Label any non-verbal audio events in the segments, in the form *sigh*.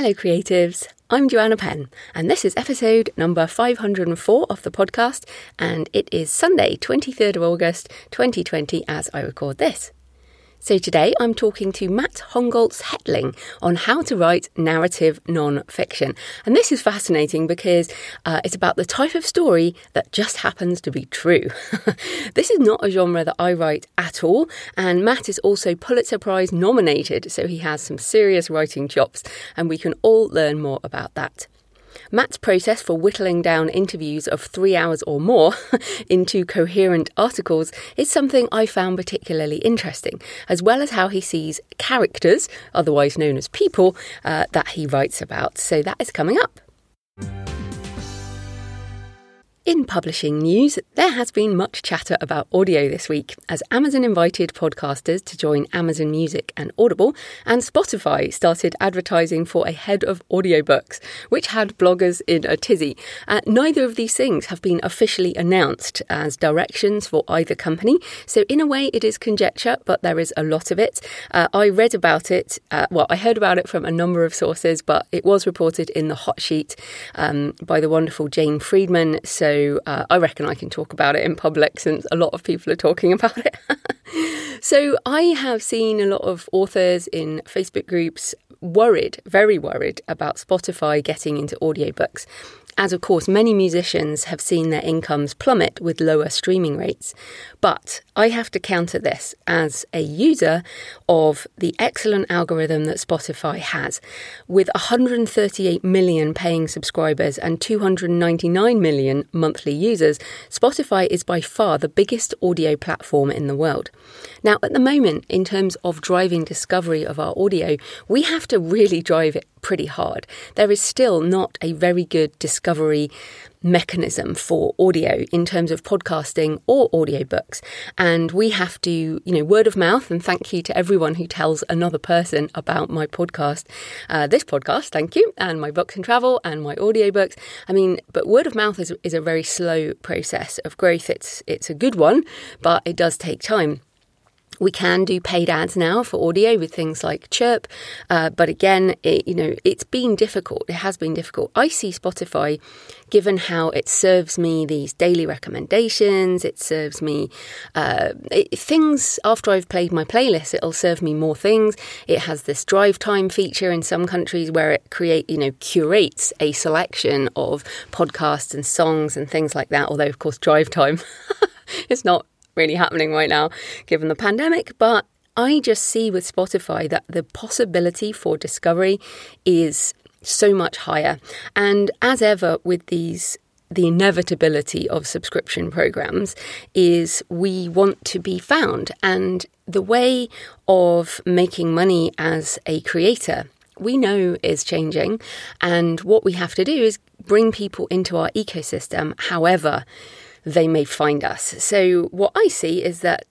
Hello, creatives. I'm Joanna Penn, and this is episode number 504 of the podcast, and it is Sunday, 23rd of August 2020, as I record this. So today I'm talking to Matt Hongoltz Hetling on how to write narrative non-fiction. And this is fascinating because uh, it's about the type of story that just happens to be true. *laughs* this is not a genre that I write at all. And Matt is also Pulitzer Prize nominated, so he has some serious writing chops, and we can all learn more about that. Matt's process for whittling down interviews of three hours or more *laughs* into coherent articles is something I found particularly interesting, as well as how he sees characters, otherwise known as people, uh, that he writes about. So that is coming up. In publishing news, there has been much chatter about audio this week as Amazon invited podcasters to join Amazon Music and Audible, and Spotify started advertising for a head of audiobooks, which had bloggers in a tizzy. Uh, neither of these things have been officially announced as directions for either company, so in a way it is conjecture, but there is a lot of it. Uh, I read about it, uh, well, I heard about it from a number of sources, but it was reported in the hot sheet um, by the wonderful Jane Friedman. So uh, I reckon I can talk about it in public since a lot of people are talking about it. *laughs* so I have seen a lot of authors in Facebook groups worried, very worried about Spotify getting into audiobooks as of course many musicians have seen their incomes plummet with lower streaming rates. But I have to counter this as a user of the excellent algorithm that Spotify has. With 138 million paying subscribers and 299 million monthly users, Spotify is by far the biggest audio platform in the world. Now, at the moment, in terms of driving discovery of our audio, we have to really drive it pretty hard. There is still not a very good discovery mechanism for audio in terms of podcasting or audiobooks. And we have to, you know, word of mouth, and thank you to everyone who tells another person about my podcast, uh, this podcast, thank you, and my books and travel and my audiobooks. I mean, but word of mouth is, is a very slow process of growth. It's, it's a good one, but it does take time. We can do paid ads now for audio with things like Chirp, uh, but again, it, you know, it's been difficult. It has been difficult. I see Spotify, given how it serves me these daily recommendations, it serves me uh, it, things after I've played my playlist. It'll serve me more things. It has this drive time feature in some countries where it create, you know, curates a selection of podcasts and songs and things like that. Although, of course, drive time. *laughs* is not really happening right now given the pandemic. But I just see with Spotify that the possibility for discovery is so much higher. And as ever with these the inevitability of subscription programs is we want to be found and the way of making money as a creator we know is changing and what we have to do is bring people into our ecosystem however they may find us. So, what I see is that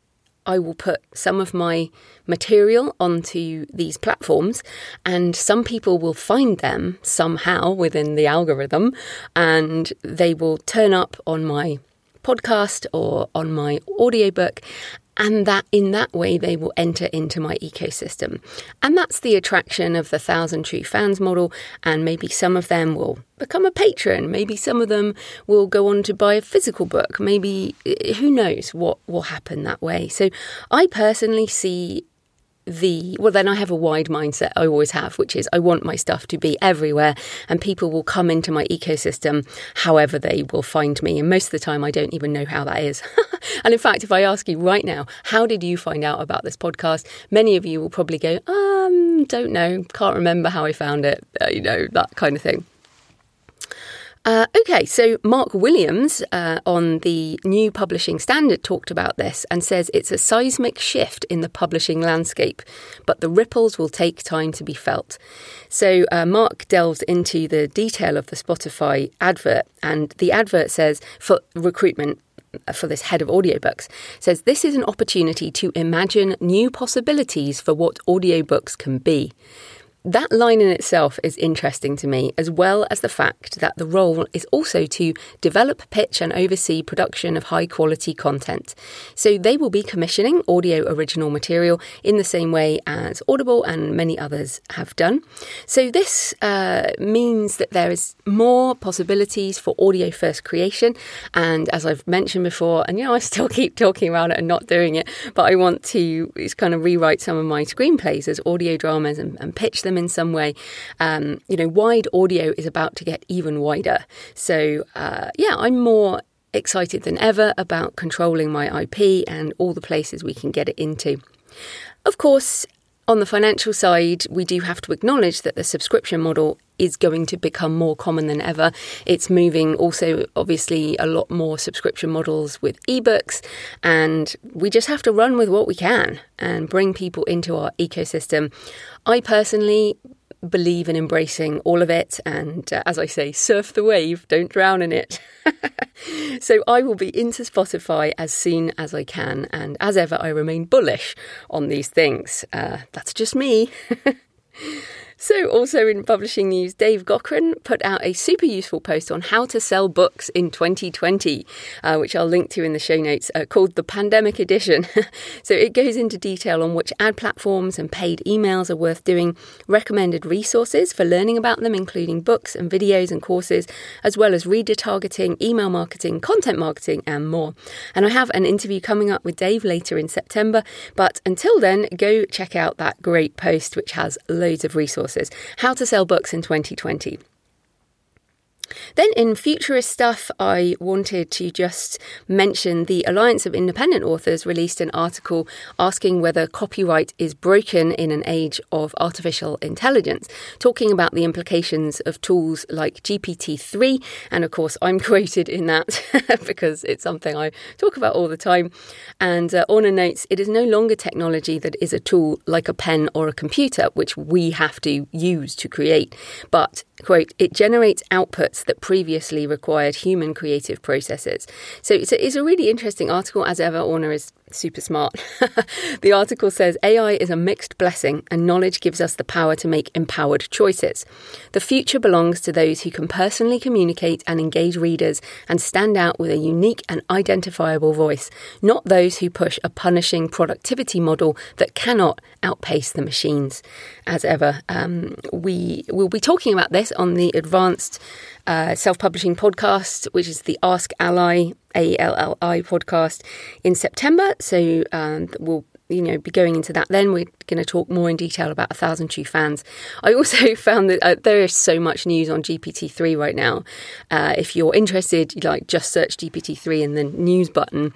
I will put some of my material onto these platforms, and some people will find them somehow within the algorithm, and they will turn up on my podcast or on my audiobook and that in that way they will enter into my ecosystem. And that's the attraction of the thousand true fans model. And maybe some of them will become a patron. Maybe some of them will go on to buy a physical book. Maybe eh, who knows what will happen that way. So I personally see the well then I have a wide mindset I always have which is I want my stuff to be everywhere and people will come into my ecosystem however they will find me. And most of the time I don't even know how that is. *laughs* And in fact if I ask you right now how did you find out about this podcast? Many of you will probably go um don't know can't remember how I found it you know that kind of thing Uh, okay, so Mark Williams uh, on the New Publishing Standard talked about this and says it's a seismic shift in the publishing landscape, but the ripples will take time to be felt. So uh, Mark delves into the detail of the Spotify advert, and the advert says for recruitment uh, for this head of audiobooks says this is an opportunity to imagine new possibilities for what audiobooks can be. That line in itself is interesting to me, as well as the fact that the role is also to develop, pitch, and oversee production of high quality content. So they will be commissioning audio original material in the same way as Audible and many others have done. So this uh, means that there is more possibilities for audio first creation. And as I've mentioned before, and you know, I still *laughs* keep talking about it and not doing it, but I want to kind of rewrite some of my screenplays as audio dramas and, and pitch them them in some way. Um, you know, wide audio is about to get even wider. So, uh, yeah, I'm more excited than ever about controlling my IP and all the places we can get it into. Of course, on the financial side, we do have to acknowledge that the subscription model is going to become more common than ever. It's moving also, obviously, a lot more subscription models with ebooks, and we just have to run with what we can and bring people into our ecosystem. I personally believe in embracing all of it and, uh, as I say, surf the wave, don't drown in it. *laughs* so I will be into Spotify as soon as I can, and as ever, I remain bullish on these things. Uh, that's just me. *laughs* So, also in publishing news, Dave Gaughran put out a super useful post on how to sell books in 2020, uh, which I'll link to in the show notes, uh, called the Pandemic Edition. *laughs* so, it goes into detail on which ad platforms and paid emails are worth doing, recommended resources for learning about them, including books and videos and courses, as well as reader targeting, email marketing, content marketing, and more. And I have an interview coming up with Dave later in September, but until then, go check out that great post, which has loads of resources resources How to Sell Books in 2020. Then in futurist stuff, I wanted to just mention the Alliance of Independent Authors released an article asking whether copyright is broken in an age of artificial intelligence, talking about the implications of tools like GPT 3. And of course, I'm *laughs* quoted in that *laughs* because it's something I talk about all the time. And uh, Orna notes it is no longer technology that is a tool like a pen or a computer, which we have to use to create, but quote, it generates outputs that previously required human creative processes. So it's a, it's a really interesting article. As ever, Orna is super smart. *laughs* the article says AI is a mixed blessing and knowledge gives us the power to make empowered choices. The future belongs to those who can personally communicate and engage readers and stand out with a unique and identifiable voice, not those who push a punishing productivity model that cannot outpace the machines. As ever, um, we will be talking about this on the advanced uh, self publishing podcast, which is the Ask ALLi, A L L I podcast in September. So um, we'll you know be going into that then. We're going to talk more in detail about a thousand true fans. I also *laughs* found that uh, there is so much news on gpt-3 right now. Uh, if you're interested like just search gpt-3 in the news button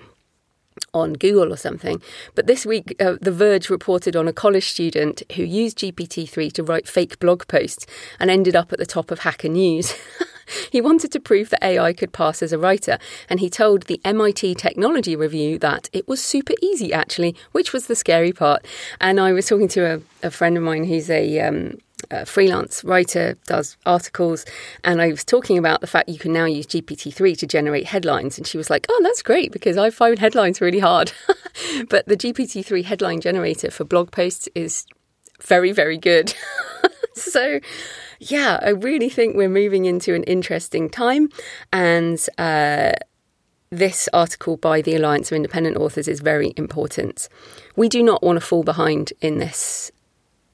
on Google or something. But this week, uh, The Verge reported on a college student who used GPT 3 to write fake blog posts and ended up at the top of Hacker News. *laughs* he wanted to prove that AI could pass as a writer, and he told the MIT Technology Review that it was super easy, actually, which was the scary part. And I was talking to a, a friend of mine who's a um, a freelance writer, does articles, and I was talking about the fact you can now use GPT-3 to generate headlines, and she was like, "Oh, that's great because I find headlines really hard." *laughs* but the GPT-3 headline generator for blog posts is very, very good. *laughs* so, yeah, I really think we're moving into an interesting time, and. Uh, this article by the Alliance of Independent Authors is very important. We do not want to fall behind in this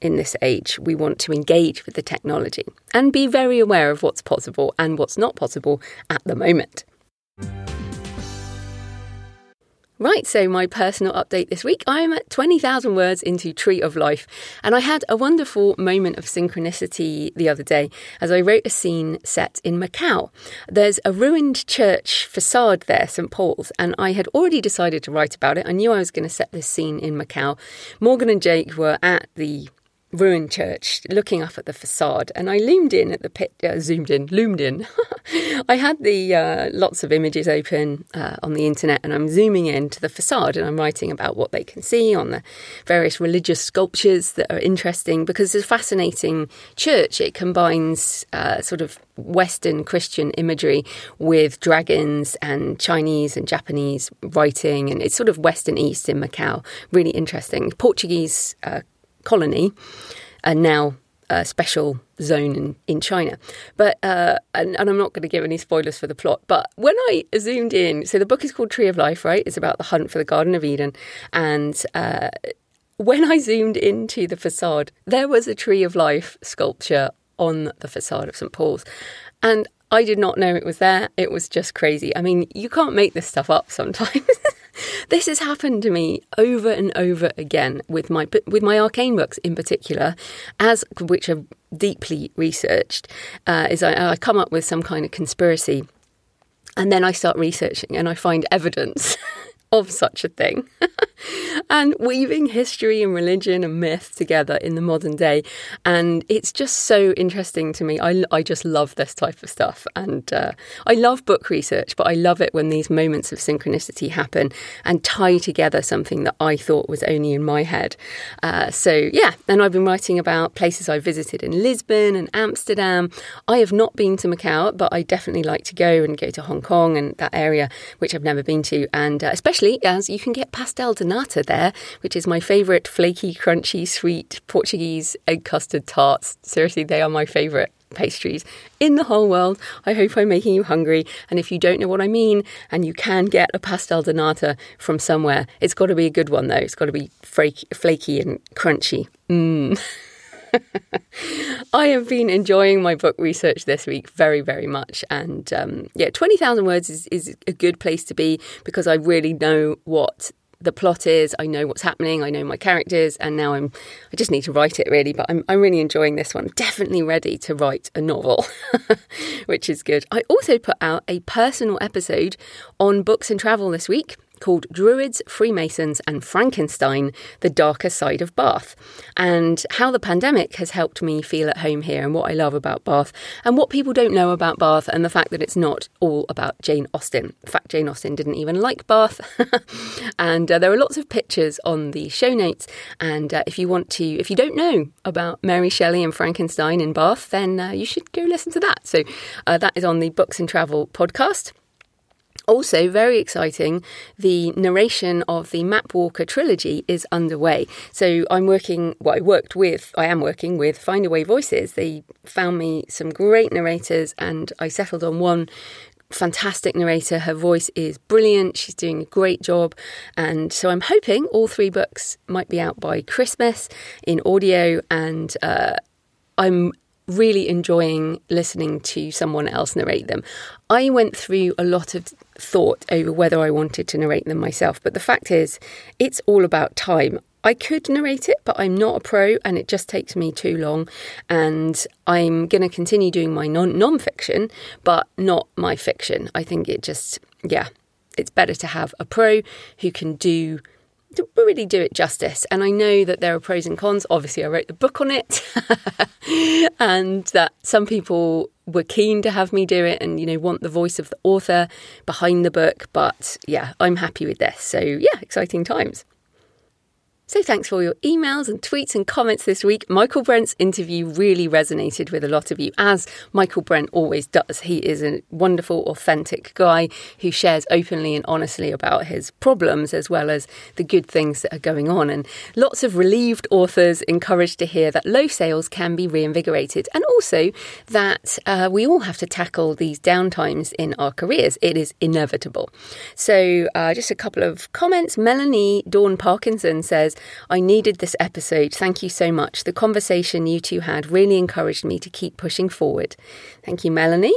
in this age. We want to engage with the technology and be very aware of what's possible and what's not possible at the moment. Right, so my personal update this week. I am at 20,000 words into Tree of Life, and I had a wonderful moment of synchronicity the other day as I wrote a scene set in Macau. There's a ruined church facade there, St. Paul's, and I had already decided to write about it. I knew I was going to set this scene in Macau. Morgan and Jake were at the ruined church, looking up at the facade, and I loomed in at the pit, uh, zoomed in, loomed in. *laughs* I had the uh, lots of images open uh, on the internet, and I'm zooming in to the facade, and I'm writing about what they can see on the various religious sculptures that are interesting because it's a fascinating church. It combines uh, sort of Western Christian imagery with dragons and Chinese and Japanese writing, and it's sort of West and East in Macau. Really interesting. Portuguese uh, colony, and now a special zone in, in China. But uh, and, and, I'm not going to give any spoilers for the plot. But when I zoomed in, so the book is called Tree of Life, right? It's about the hunt for the Garden of Eden, and uh, when I zoomed into the facade, there was a Tree of Life sculpture on the facade of St Paul's, and I did not know it was there. It was just crazy. I mean, you can't make this stuff up sometimes. *laughs* this has happened to me over and over again with my with my arcane books in particular, as which are deeply researched. Uh, is I, I come up with some kind of conspiracy, and then I start researching and I find evidence. *laughs* of such a thing. *laughs* and weaving history and religion and myth together in the modern day. And it's just so interesting to me. I, I just love this type of stuff. And uh, I love book research, but I love it when these moments of synchronicity happen and tie together something that I thought was only in my head. Uh, so, yeah, and I've been writing about places I visited in Lisbon and Amsterdam. I have not been to Macau, but I definitely like to go and go to Hong Kong and that area, which I've never been to. And uh, especially especially as you can get pastel de nata there, which is my favourite flaky, crunchy, sweet Portuguese egg custard tarts. Seriously, they are my favourite pastries in the whole world. I hope I'm making you hungry. And if you don't know what I mean, and you can get a pastel de nata from somewhere, it's got to be a good one though. It's got to be flaky and crunchy. Mmm. *laughs* *laughs* I have been enjoying my book research this week very, very much. And um, yeah, 20,000 words is, is a good place to be because I really know what the plot is. I know what's happening. I know my characters, and now I'm. I just need to write it really. But I'm. I'm really enjoying this one. Definitely ready to write a novel, *laughs* which is good. I also put out a personal episode on books and travel this week called Druids, Freemasons, and Frankenstein The Darker Side of Bath, and how the pandemic has helped me feel at home here and what I love about Bath, and what people don't know about Bath, and the fact that it's not all about Jane Austen. In fact, Jane Austen didn't even like Bath. *laughs* and uh, there are lots of pictures on the show notes. And uh, if you want to, if you don't know about Mary Shelley and Frankenstein in Bath, then uh, you should go listen to that. So uh, that is on the Books and Travel podcast. Also, very exciting, the narration of the Map Walker trilogy is underway. So I'm working, well, I worked with, I am working with Findaway Voices. They found me some great narrators and I settled on one fantastic narrator. Her voice is brilliant. She's doing a great job. And so I'm hoping all three books might be out by Christmas in audio. And uh, I'm really enjoying listening to someone else narrate them. I went through a lot of thought over whether I wanted to narrate them myself, but the fact is, it's all about time. I could narrate it, but I'm not a pro and it just takes me too long. And I'm going to continue doing my non fiction, but not my fiction. I think it just, yeah, it's better to have a pro who can do really do it justice. And I know that there are pros and cons. Obviously, I wrote the book on it, *laughs* and that some people were keen to have me do it and, you know, want the voice of the author behind the book. But yeah, I'm happy with this. So yeah, exciting times. So thanks for all your emails and tweets and comments this week. Michael Brent's interview really resonated with a lot of you, as Michael Brent always does. He is a wonderful, authentic guy who shares openly and honestly about his problems as well as the good things that are going on. And lots of relieved authors encouraged to hear that low sales can be reinvigorated and also that uh, we all have to tackle these downtimes in our careers. It is inevitable. So, uh, just a couple of comments. Melanie Dawn Parkinson says, I needed this episode. Thank you so much. The conversation you two had really encouraged me to keep pushing forward. Thank you, Melanie.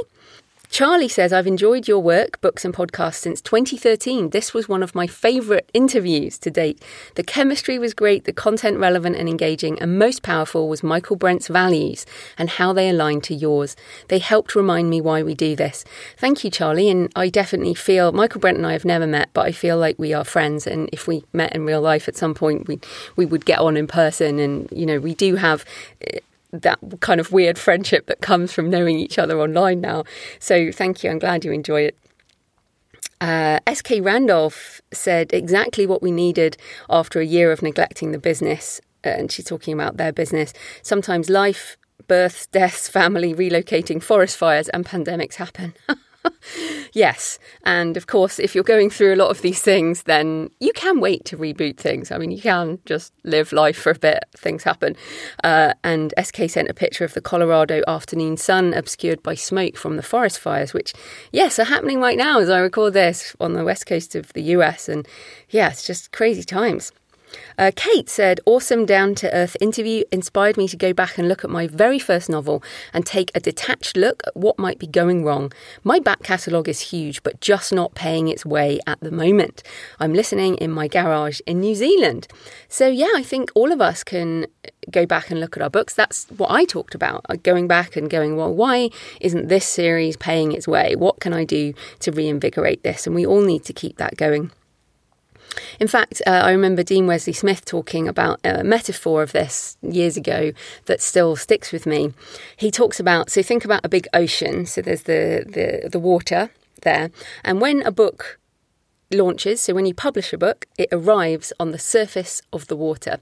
Charlie says, I've enjoyed your work, books, and podcasts since 2013. This was one of my favourite interviews to date. The chemistry was great, the content relevant and engaging, and most powerful was Michael Brent's values and how they align to yours. They helped remind me why we do this. Thank you, Charlie. And I definitely feel Michael Brent and I have never met, but I feel like we are friends. And if we met in real life at some point, we we would get on in person. And you know, we do have eh, that kind of weird friendship that comes from knowing each other online now. So thank you. I'm glad you enjoy it. Uh, SK Randolph said exactly what we needed after a year of neglecting the business. Uh, and she's talking about their business. Sometimes life, births, deaths, family, relocating, forest fires, and pandemics happen. *laughs* *laughs* yes. And of course, if you're going through a lot of these things, then you can wait to reboot things. I mean, you can just live life for a bit, things happen. Uh, and SK sent a picture of the Colorado afternoon sun obscured by smoke from the forest fires, which, yes, are happening right now as I record this on the west coast of the US. And yeah, it's just crazy times. Uh, Kate said, Awesome down to earth interview inspired me to go back and look at my very first novel and take a detached look at what might be going wrong. My back catalogue is huge, but just not paying its way at the moment. I'm listening in my garage in New Zealand. So, yeah, I think all of us can go back and look at our books. That's what I talked about uh, going back and going, well, why isn't this series paying its way? What can I do to reinvigorate this? And we all need to keep that going. In fact, uh, I remember Dean Wesley Smith talking about a metaphor of this years ago that still sticks with me. He talks about so think about a big ocean. So there's the the, the water there, and when a book launches, so when you publish a book, it arrives on the surface of the water.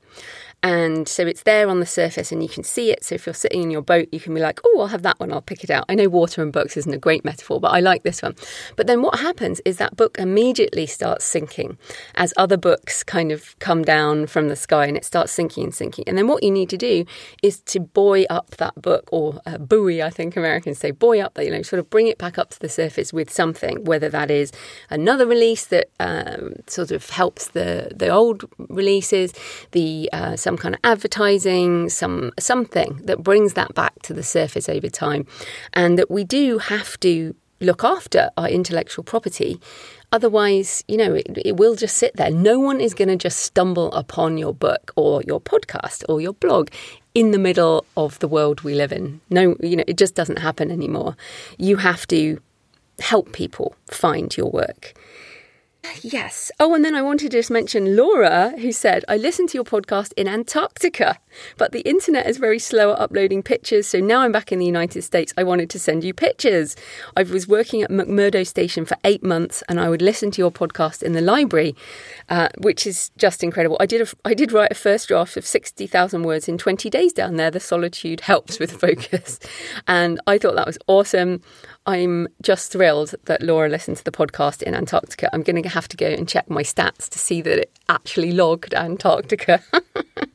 And so it's there on the surface and you can see it. So if you're sitting in your boat, you can be like, oh, I'll have that one, I'll pick it out. I know water and books isn't a great metaphor, but I like this one. But then what happens is that book immediately starts sinking as other books kind of come down from the sky and it starts sinking and sinking. And then what you need to do is to buoy up that book or uh, buoy, I think Americans say, buoy up that, you know, sort of bring it back up to the surface with something, whether that is another release that um, sort of helps the, the old releases, the uh, some kind of advertising, some something that brings that back to the surface over time, and that we do have to look after our intellectual property. Otherwise, you know, it, it will just sit there. No one is going to just stumble upon your book or your podcast or your blog in the middle of the world we live in. No, you know, it just doesn't happen anymore. You have to help people find your work. Yes. Oh, and then I wanted to just mention Laura, who said, I listened to your podcast in Antarctica, but the internet is very slow at uploading pictures. So now I'm back in the United States. I wanted to send you pictures. I was working at McMurdo Station for eight months and I would listen to your podcast in the library, uh, which is just incredible. I did, a, I did write a first draft of 60,000 words in 20 days down there. The solitude helps with *laughs* focus. And I thought that was awesome. I'm just thrilled that Laura listened to the podcast in Antarctica. I'm going to have to go and check my stats to see that it actually logged Antarctica. *laughs*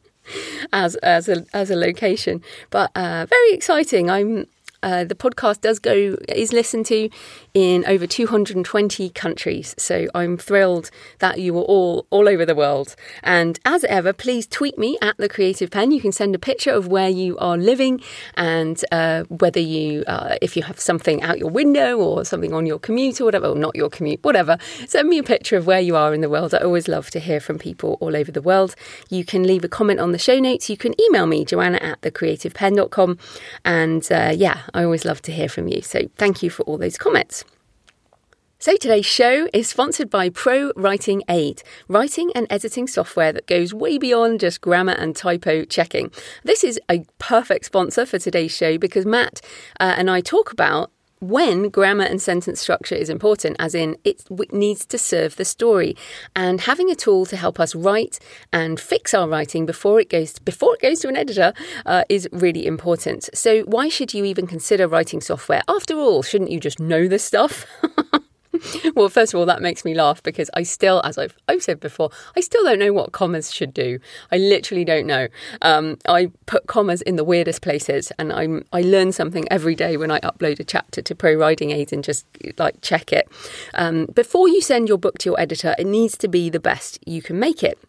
as as a as a location, but uh, very exciting. I'm uh, the podcast does go is listened to in over 220 countries. So I'm thrilled that you are all all over the world. And as ever, please tweet me at the Creative Penn. You can send a picture of where you are living and uh, whether you uh, if you have something out your window or something on your commute or whatever, or not your commute, whatever. Send me a picture of where you are in the world. I always love to hear from people all over the world. You can leave a comment on the show notes. You can email me, Joanna at thecreativepenn.com. And uh, yeah, I always love to hear from you. So thank you for all those comments. So today's show is sponsored by Pro Writing Aid, writing and editing software that goes way beyond just grammar and typo checking. This is a perfect sponsor for today's show because Matt uh, and I talk about when grammar and sentence structure is important, as in it needs to serve the story, and having a tool to help us write and fix our writing before it goes to, before it goes to an editor uh, is really important. So why should you even consider writing software? After all, shouldn't you just know this stuff? *laughs* *laughs* well, first of all, that makes me laugh because I still, as I've, I've said before, I still don't know what commas should do. I literally don't know. Um, I put commas in the weirdest places, and I'm I learn something every day when I upload a chapter to Pro Writing Aid and just like check it. Um, before you send your book to your editor, it needs to be the best you can make it.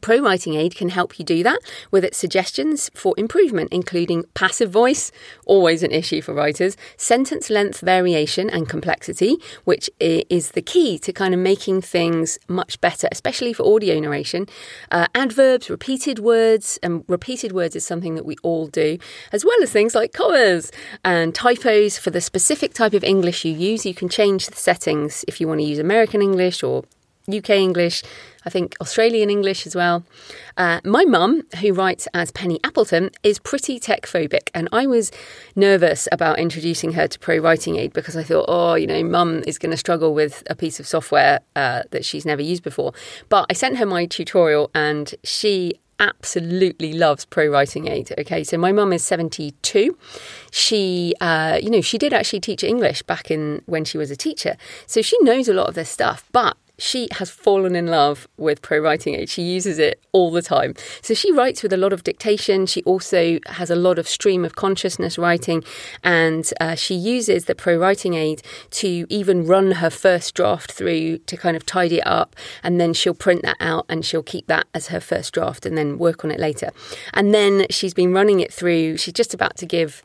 Pro Writing Aid can help you do that with its suggestions for improvement, including passive voice, always an issue for writers, sentence length variation and complexity, which is the key to kind of making things much better, especially for audio narration, uh, adverbs, repeated words, and repeated words is something that we all do, as well as things like commas and typos for the specific type of English you use. You can change the settings if you want to use American English or UK English, I think Australian English as well. Uh, my mum, who writes as Penny Appleton, is pretty tech phobic, and I was nervous about introducing her to Pro Writing Aid because I thought, oh, you know, mum is going to struggle with a piece of software uh, that she's never used before. But I sent her my tutorial, and she absolutely loves pro writing aid okay so my mum is 72 she uh, you know she did actually teach english back in when she was a teacher so she knows a lot of this stuff but she has fallen in love with pro writing aid. She uses it all the time. So she writes with a lot of dictation. She also has a lot of stream of consciousness writing, and uh, she uses the pro writing aid to even run her first draft through to kind of tidy it up, and then she'll print that out and she'll keep that as her first draft and then work on it later. And then she's been running it through. She's just about to give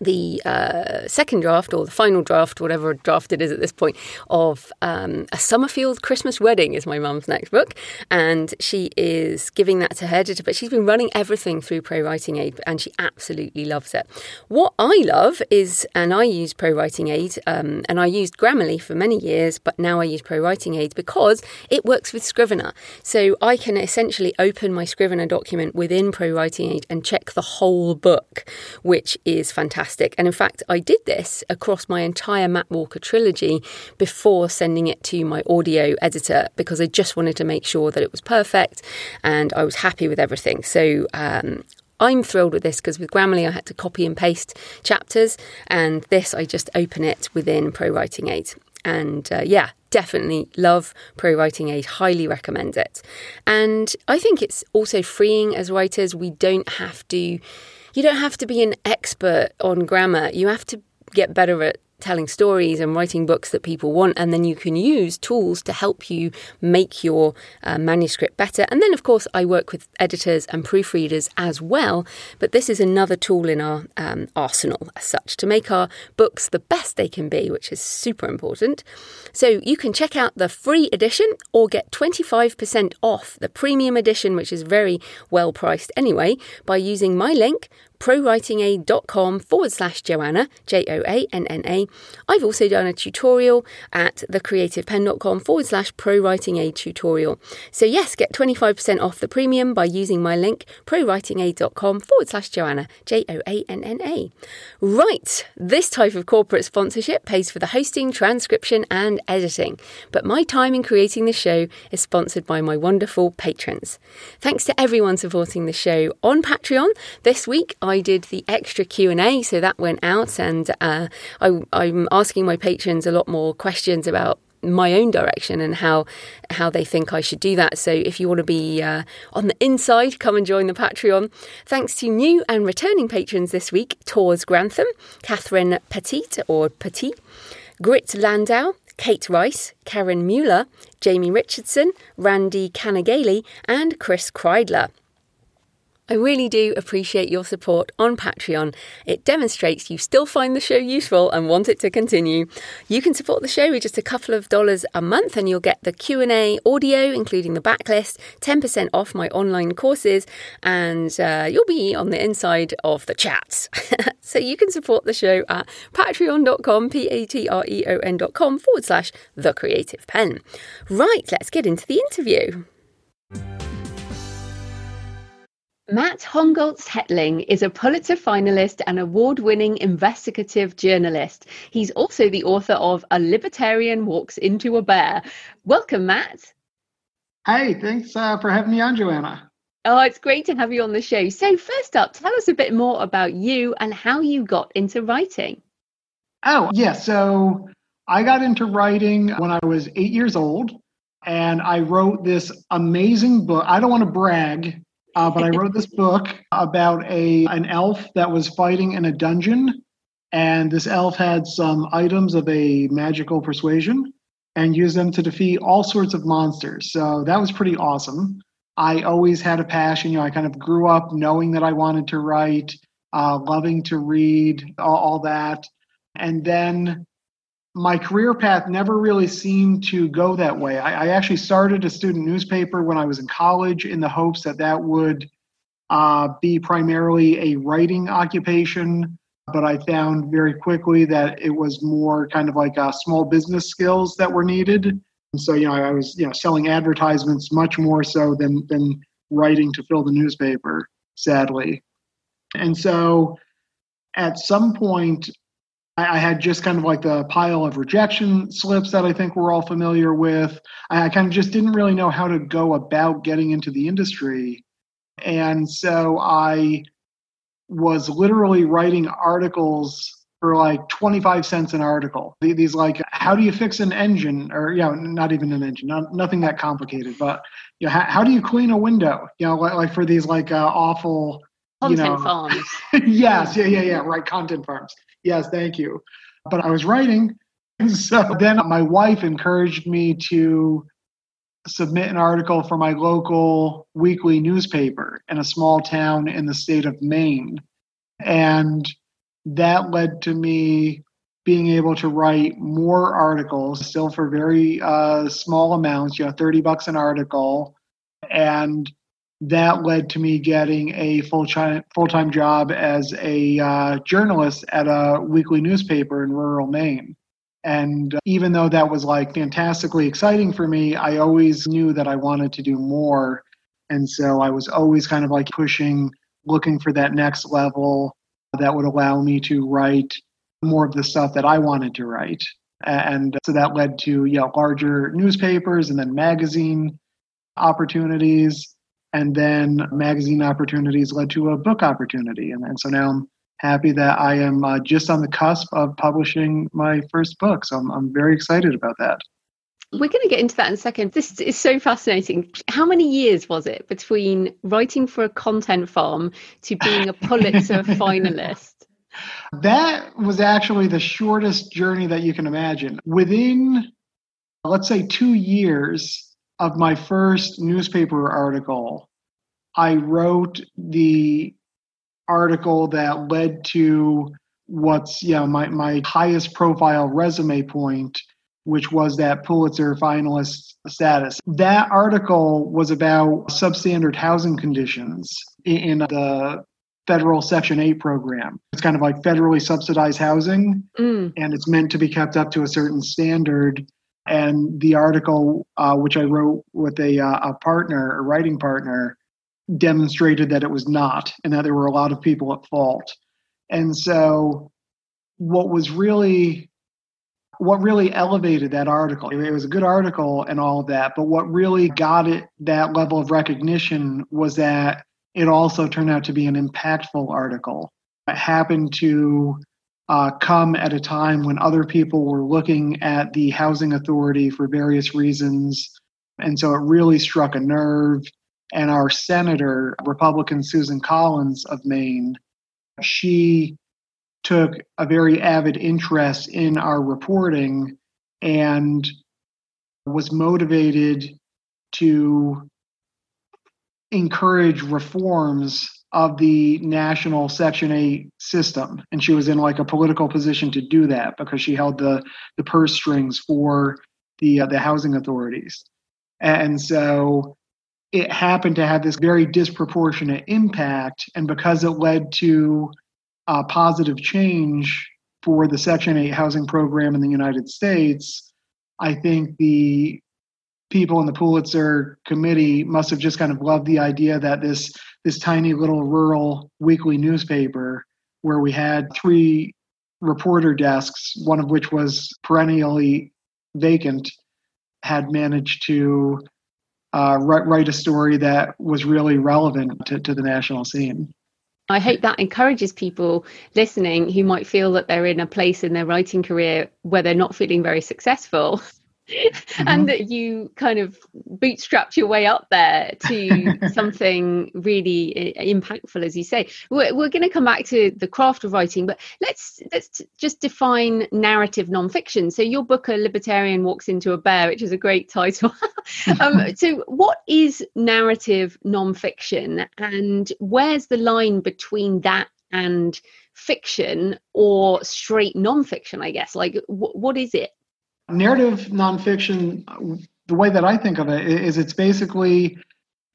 the uh, second draft or the final draft, whatever draft it is at this point, of um, A Summerfield Christmas Wedding is my mum's next book. And she is giving that to her editor, but she's been running everything through Pro Writing Aid and she absolutely loves it. What I love is, and I use Pro Writing Aid, um, and I used Grammarly for many years, but now I use Pro Writing Aid because it works with Scrivener. So I can essentially open my Scrivener document within Pro Writing Aid and check the whole book, which is fantastic fantastic. And in fact, I did this across my entire Map Walker trilogy before sending it to my audio editor because I just wanted to make sure that it was perfect and I was happy with everything. So um, I'm thrilled with this because with Grammarly I had to copy and paste chapters, and this I just open it within Pro Writing Aid. And uh, yeah, definitely love Pro Writing Aid, highly recommend it. And I think it's also freeing as writers. We don't have to you don't have to be an expert on grammar. You have to get better at telling stories and writing books that people want, and then you can use tools to help you make your uh, manuscript better. And then, of course, I work with editors and proofreaders as well, but this is another tool in our um, arsenal as such to make our books the best they can be, which is super important. So you can check out the free edition or get 25% off the premium edition, which is very well priced anyway, by using my link prowritingaid.com forward slash Joanna, J O A N N A. I've also done a tutorial at thecreativepenn.com forward slash prowritingaid tutorial. So, yes, get 25% off the premium by using my link prowritingaid.com forward slash Joanna, J O A N N A. Right, this type of corporate sponsorship pays for the hosting, transcription, and editing. But my time in creating this show is sponsored by my wonderful patrons. Thanks to everyone supporting the show on Patreon. This week, I did the extra Q and A, so that went out, and uh, I, I'm asking my patrons a lot more questions about my own direction and how how they think I should do that. So if you want to be uh, on the inside, come and join the Patreon. Thanks to new and returning patrons this week: Tors Grantham, Catherine Petit or Petit, Grit Landau. Kate Rice, Karen Mueller, Jamie Richardson, Randy Canagaly, and Chris Kreidler. I really do appreciate your support on Patreon. It demonstrates you still find the show useful and want it to continue. You can support the show with just a couple of dollars a month and you'll get the Q&A audio including the backlist, 10% off my online courses and uh, you'll be on the inside of the chats. *laughs* so you can support the show at patreon.com, p-a-t-r-e-o-n.com forward slash the creative penn. Right, let's get into the interview. Matt Hongoltz Hetling is a Pulitzer finalist and award winning investigative journalist. He's also the author of A Libertarian Walks into a Bear. Welcome, Matt. Hey, thanks uh, for having me on, Joanna. Oh, it's great to have you on the show. So, first up, tell us a bit more about you and how you got into writing. Oh, yeah. So, I got into writing when I was eight years old, and I wrote this amazing book. I don't want to brag uh, but I wrote this book about a an elf that was fighting in a dungeon, and this elf had some items of a magical persuasion and used them to defeat all sorts of monsters. So that was pretty awesome. I always had a passion. You know, I kind of grew up knowing that I wanted to write, uh, loving to read, all, all that. And then my career path never really seemed to go that way. I, I, actually started a student newspaper when I was in college in the hopes that that would uh, be primarily a writing occupation. But I found very quickly that it was more kind of like uh, small business skills that were needed. And so, you know, I was, you know, selling advertisements much more so than than writing to fill the newspaper, sadly. And so, at some point, I, I had just kind of like the pile of rejection slips that I think we're all familiar with. I, I kind of just didn't really know how to go about getting into the industry. And so I was literally writing articles for like 25 cents an article. These like, how do you fix an engine or, you know, not even an engine, not, nothing that complicated, but, you know, how, how do you clean a window? You know, like, like for these like uh, awful, content you know, farms. *laughs* yes. Yeah. Yeah. Yeah. Right. Content farms. Yes, thank you. But I was writing. And So then my wife encouraged me to submit an article for my local weekly newspaper in a small town in the state of Maine. And that led to me being able to write more articles, still for very uh, small amounts, you know, 30 bucks an article. And that led to me getting a full time job as a uh, journalist at a weekly newspaper in rural Maine. And uh, even though that was like fantastically exciting for me, I always knew that I wanted to do more. And so I was always kind of like pushing, looking for that next level that would allow me to write more of the stuff that I wanted to write. And so that led to you know, larger newspapers and then magazine opportunities and then magazine opportunities led to a book opportunity and, and so now i'm happy that i am uh, just on the cusp of publishing my first book so I'm, I'm very excited about that we're going to get into that in a second. This is so fascinating. How many years was it between writing for a content farm to being a Pulitzer *laughs* finalist? That was actually the shortest journey that you can imagine. Within, let's say, two years, of my first newspaper article, I wrote the article that led to what's yeah my, my highest profile resume point which was that pulitzer finalist status. That article was about substandard housing conditions in the federal section 8 program. It's kind of like federally subsidized housing mm. and it's meant to be kept up to a certain standard and the article, uh, which I wrote with a, uh, a partner, a writing partner, demonstrated that it was not, and that there were a lot of people at fault. And so, what was really what really elevated that article it was a good article and all of that but what really got it that level of recognition was that it also turned out to be an impactful article it happened to uh, come at a time when other people were looking at the housing authority for various reasons. And so it really struck a nerve. And our senator, Republican Susan Collins of Maine, she took a very avid interest in our reporting and was motivated to encourage reforms of the national Section 8 system. And she was in like a political position to do that because she held the, the purse strings for the, uh, the housing authorities. And so it happened to have this very disproportionate impact. And because it led to a positive change for the Section 8 housing program in the United States, I think the people in the Pulitzer committee must have just kind of loved the idea that this this tiny little rural weekly newspaper where we had three reporter desks, one of which was perennially vacant, had managed to uh, write, write a story that was really relevant to, to the national scene. I hope that encourages people listening who might feel that they're in a place in their writing career where they're not feeling very successful *laughs* mm-hmm. and that you kind of bootstrapped your way up there to *laughs* something really impactful as you say. We're, we're going to come back to the craft of writing but let's let's just define narrative nonfiction. So your book a libertarian walks into a bear which is a great title. *laughs* Um, *laughs* so what is narrative nonfiction? And where's the line between that and fiction or straight nonfiction i guess? Like w- what is it narrative nonfiction, the way that I think of it is it's basically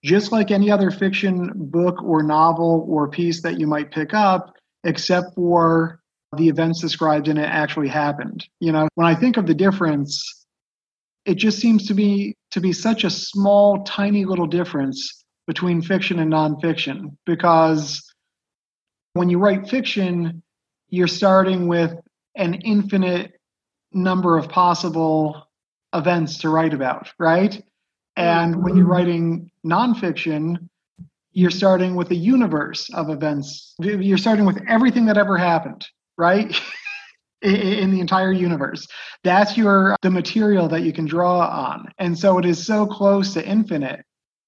just like any other fiction book or novel or piece that you might pick up, except for the events described in it actually happened. You know, when I think of the difference, it just seems to be to be such a small, tiny little difference between fiction and nonfiction because when you write fiction, you're starting with an infinite number of possible events to write about, right? And when you're mm-hmm. writing nonfiction, you're starting with a universe of events. You're starting with everything that ever happened, right? *laughs* in the entire universe. That's your the material that you can draw on. And so it is so close to infinite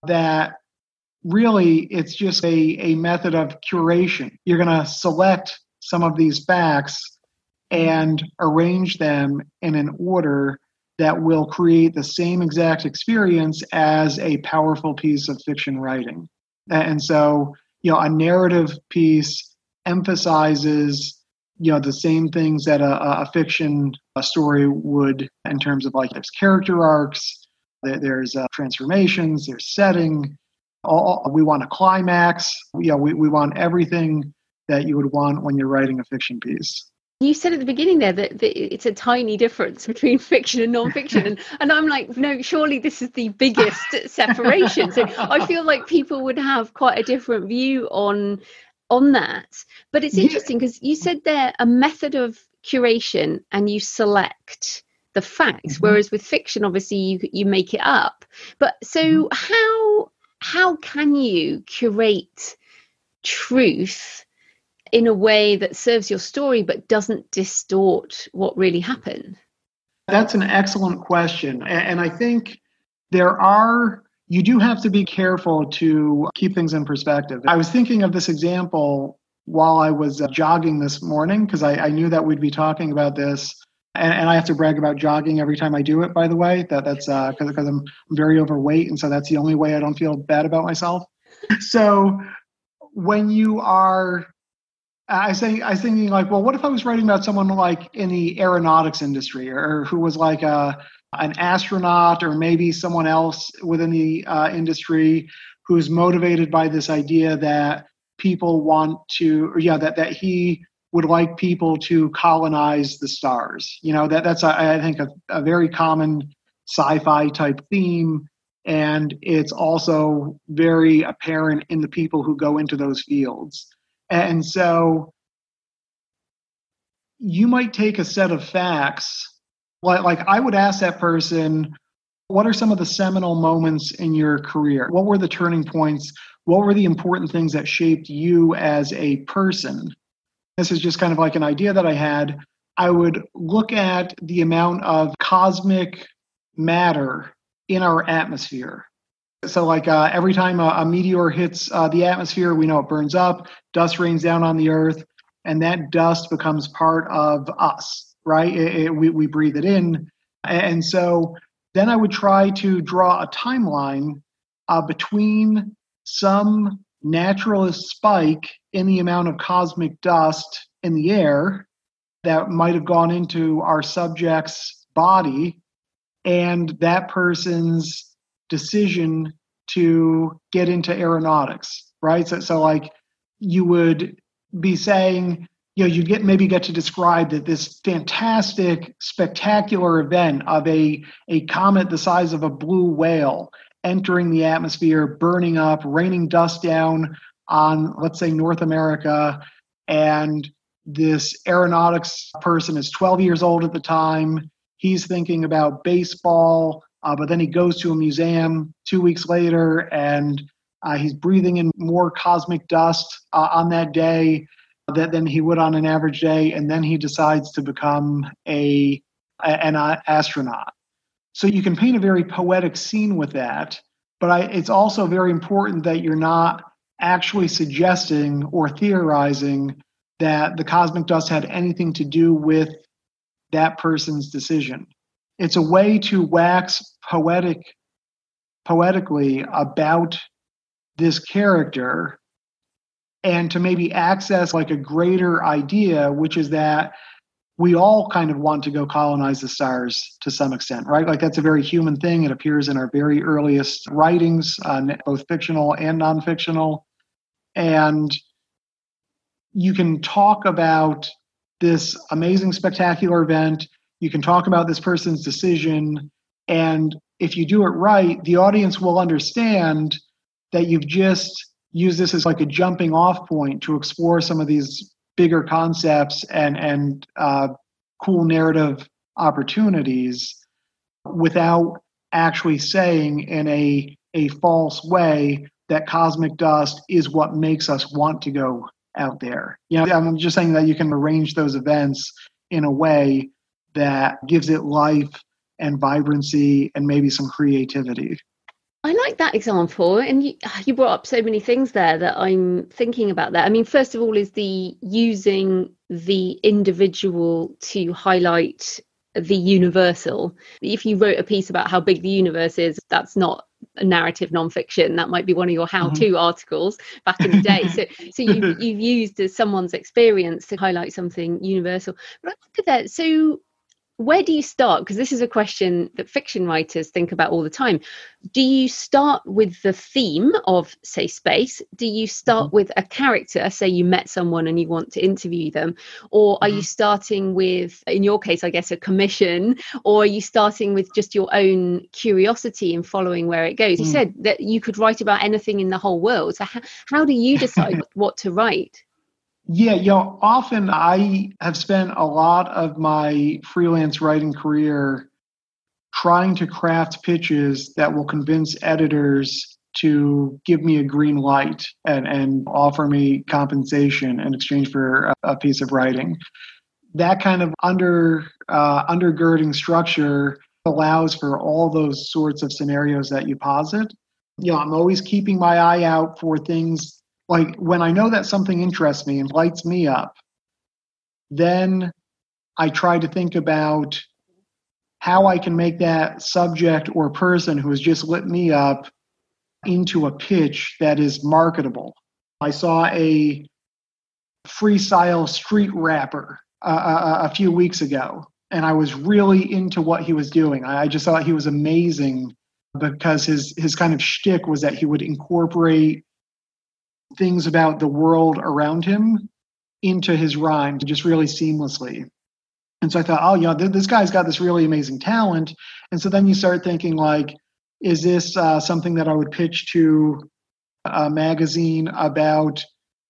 that really it's just a, a method of curation. You're going to select some of these facts and arrange them in an order that will create the same exact experience as a powerful piece of fiction writing. And so, you know, a narrative piece emphasizes, you know, the same things that a, a fiction a story would in terms of like there's character arcs, there's uh, transformations, there's setting. All, we want a climax. You know, we, we want everything that you would want when you're writing a fiction piece you said at the beginning there that, that, it's a tiny difference between *laughs* fiction and non-fiction and, and i'm like no surely this is the biggest *laughs* separation so i feel like people would have quite a different view on on that but it's interesting because you said there a method of curation and you select the facts mm-hmm. whereas with fiction obviously you you make it up but so mm-hmm. how how can you curate truth in a way that serves your story but doesn't distort what really happened? That's an excellent question. And I think there are, you do have to be careful to keep things in perspective. I was thinking of this example while I was uh, jogging this morning because I, I, knew that we'd be talking about this. And, and, I have to brag about jogging every time I do it, by the way. That that's because uh, I'm very overweight, and so that's the only way I don't feel bad about myself. So when you are I think I was thinking like, well, what if I was writing about someone like in the aeronautics industry, or who was like a an astronaut, or maybe someone else within the uh, industry who's motivated by this idea that people want to, or yeah, that that he would like people to colonize the stars. You know, that that's I think a, a very common sci-fi type theme and it's also very apparent in the people who go into those fields and so you might take a set of facts, like, like I would ask that person, what are some of the seminal moments in your career? What were the turning points? What were the important things that shaped you as a person? This is just kind of like an idea that I had. I would look at the amount of cosmic matter in our atmosphere. So, like uh, every time a, a meteor hits uh, the atmosphere, we know it burns up, dust rains down on the earth, and that dust becomes part of us, right? It, it, we, we breathe it in. And so then I would try to draw a timeline uh, between some naturalist spike in the amount of cosmic dust in the air that might have gone into our subject's body and that person's decision to get into aeronautics, right? So, so like you would be saying, you know, you get maybe get to describe that this fantastic, spectacular event of a a comet the size of a blue whale entering the atmosphere, burning up, raining dust down on, let's say, North America, and this aeronautics person is 12 years old at the time. He's thinking about baseball uh, but then he goes to a museum two weeks later and uh, he's breathing in more cosmic dust uh, on that day than he would on an average day. And then he decides to become a, an astronaut. So you can paint a very poetic scene with that, but I, it's also very important that you're not actually suggesting or theorizing that the cosmic dust had anything to do with that person's decision. It's a way to wax poetic poetically about this character and to maybe access like a greater idea which is that we all kind of want to go colonize the stars to some extent, right? Like that's a very human thing. It appears in our very earliest writings, uh, on both fictional and non fictional. And you can talk about this amazing, spectacular event. You can talk about this person's decision. And if you do it right, the audience will understand that you've just used this as like a jumping off point to explore some of these bigger concepts and and uh, cool narrative opportunities without actually saying in a a false way that cosmic dust is what makes us want to go out there. You know, I'm just saying that you can arrange those events in a way that gives it life and vibrancy and maybe some creativity. I like that example, and you, you brought up so many things there that I'm thinking about. That I mean, first of all, is the using the individual to highlight the universal. If you wrote a piece about how big the universe is, that's not a narrative nonfiction. That might be one of your how-to mm-hmm. articles back in the day. so, so you, you've used someone's experience to highlight something universal. But I look at that. So where do you start? Because this is a question that fiction writers think about all the time. Do you start with the theme of, say, space? Do you start mm-hmm. with a character? Say you met someone and you want to interview them, or are mm-hmm. you starting with, in your case, I guess, a commission, or are you starting with just your own curiosity and following where it goes? Mm. You said that you could write about anything in the whole world. So, how, how do you *laughs* decide what to write? Yeah, you know, often I have spent a lot of my freelance writing career trying to craft pitches that will convince editors to give me a green light and, and offer me compensation in exchange for a, a piece of writing. That kind of under uh, undergirding structure allows for all those sorts of scenarios that you posit. You know, I'm always keeping my eye out for things like when I know that something interests me and lights me up, then I try to think about how I can make that subject or person who has just lit me up into a pitch that is marketable. I saw a freestyle street rapper uh, a, a few weeks ago, and I was really into what he was doing. I just thought he was amazing because his his kind of shtick was that he would incorporate things about the world around him into his rhyme just really seamlessly. And so I thought, oh, yeah, this guy's got this really amazing talent. And so then you start thinking, like, is this uh, something that I would pitch to a magazine about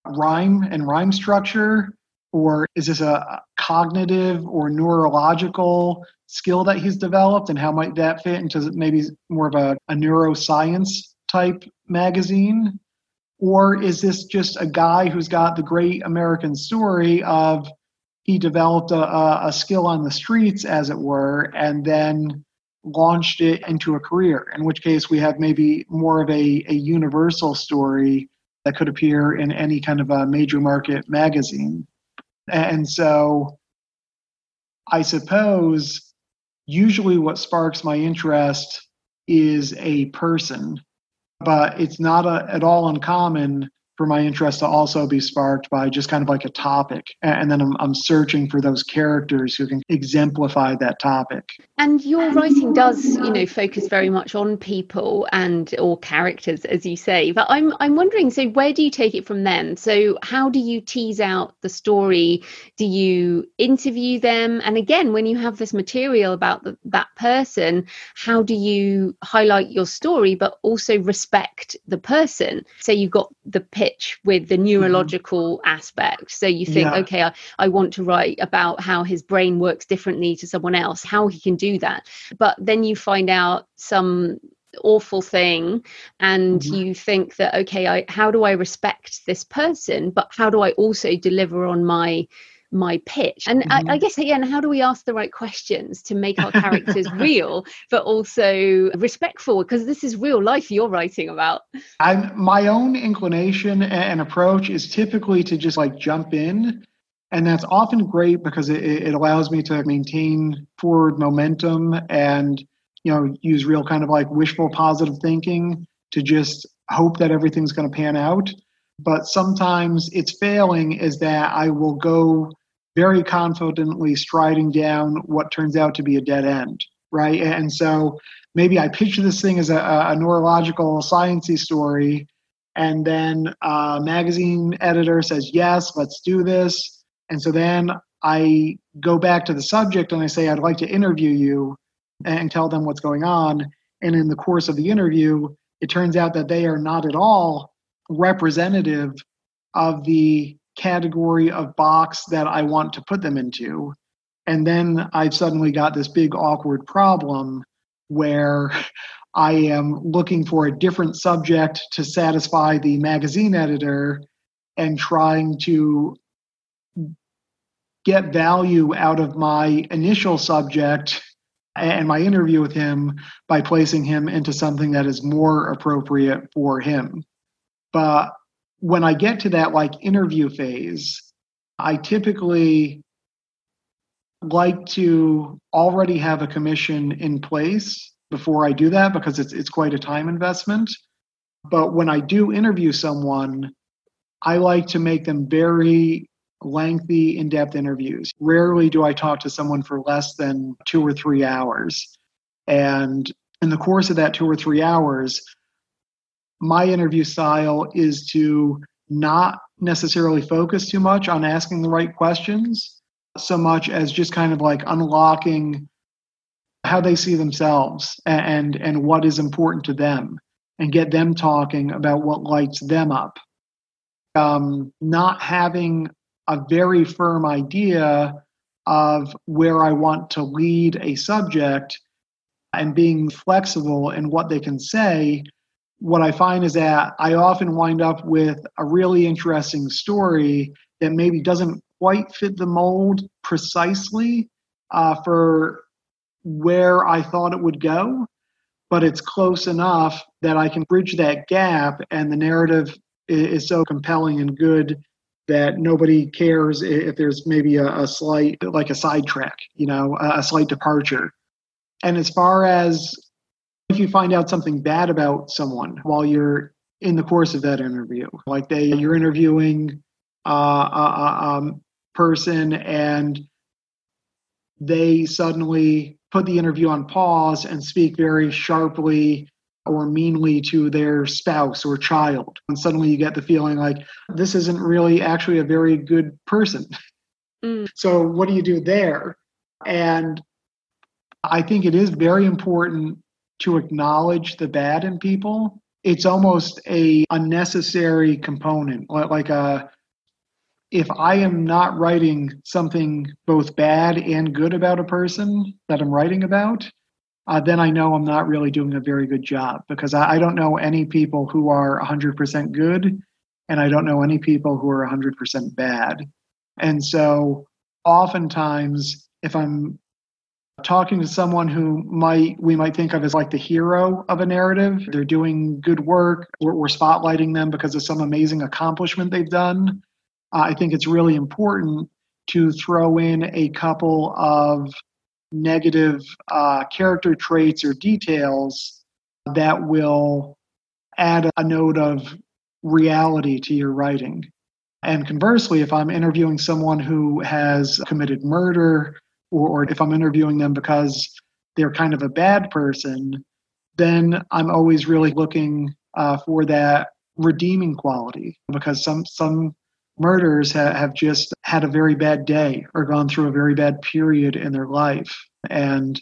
rhyme and rhyme structure? Or is this a cognitive or neurological skill that he's developed? And how might that fit into maybe more of a, a neuroscience type magazine? Or is this just a guy who's got the great American story of he developed a, a skill on the streets, as it were, and then launched it into a career, in which case we have maybe more of a, a universal story that could appear in any kind of a major market magazine. And so I suppose usually what sparks my interest is a person but it's not a, at all uncommon for my interest to also be sparked by just kind of like a topic. And then I'm, I'm searching for those characters who can exemplify that topic. And your writing does you know focus very much on people and or characters as you say. But i'm i'm wondering so where do you take it from then so how do you tease out the story? Do you interview them? And again when you have this material about the, that person how do you highlight your story but also respect the person? So you've got the pitch with the mm-hmm. neurological mm-hmm. aspect. So you think, yeah. okay, I, I want to write about how his brain works differently to someone else, how he can do that. But then you find out some awful thing and mm-hmm. you think that okay I, how do i respect this person but how do i also deliver on my my pitch. And mm-hmm. I, I, guess again how do we ask the right questions to make our characters *laughs* real but also respectful? Because this is real life you're writing about. I'm, my own inclination and approach is typically to just like jump in and that's often great because it, it allows me to maintain forward momentum and you know use real kind of like wishful positive thinking to just hope that everything's going to pan out but sometimes it's failing is that I will go very confidently striding down what turns out to be a dead end, right? And so maybe I picture this thing as a, a neurological sciency story, and then a magazine editor says, "Yes, let's do this." And so then I go back to the subject and I say, "I'd like to interview you," and tell them what's going on. And in the course of the interview, it turns out that they are not at all representative of the category of box that I want to put them into. And then I've suddenly got this big awkward problem where I am looking for a different subject to satisfy the magazine editor and trying to get value out of my initial subject and my interview with him by placing him into something that is more appropriate for him. But when I get to that like interview phase, I typically like to already have a commission in place before I do that because it's it's quite a time investment. But when I do interview someone, I like to make them very lengthy, in-depth interviews. Rarely do I talk to someone for less than 2 or 3 hours. And in the course of that 2 or 3 hours, my interview style is to not necessarily focus too much on asking the right questions so much as just kind of like unlocking how they see themselves and and what is important to them and get them talking about what lights them up. Um, not having a very firm idea of where i want to lead a subject and being flexible in what they can say what I find is that I often wind up with a really interesting story that maybe doesn't quite fit the mold precisely uh, for where I thought it would go, but it's close enough that I can bridge that gap, and the narrative is, so compelling and good that nobody cares if there's maybe a, a slight, like a sidetrack, you know, a, a slight departure. And as far as if you find out something bad about someone while you're in the course of that interview, like they you're interviewing uh, a, a um, person and they suddenly put the interview on pause and speak very sharply or meanly to their spouse or child. And suddenly you get the feeling like this isn't really actually a very good person. Mm. So, what do you do there? And I think it is very important to acknowledge the bad in people it's almost a unnecessary component. Like a uh, if i am not writing something both bad and good about a person that i'm writing about uh, then i know i'm not really doing a very good job because I, I don't know any people who are 100% good and i don't know any people who are 100% bad. And so oftentimes if i'm talking to someone who might we might think of as like the hero of a narrative they're doing good work we're, we're spotlighting them because of some amazing accomplishment they've done. Uh, i think it's really important to throw in a couple of negative uh, character traits or details that will add a note of reality to your writing. And conversely if i'm interviewing someone who has committed murder or, or if I'm interviewing them because they're kind of a bad person, then I'm always really looking uh, for that redeeming quality because some some murderers ha- have just had a very bad day or gone through a very bad period in their life and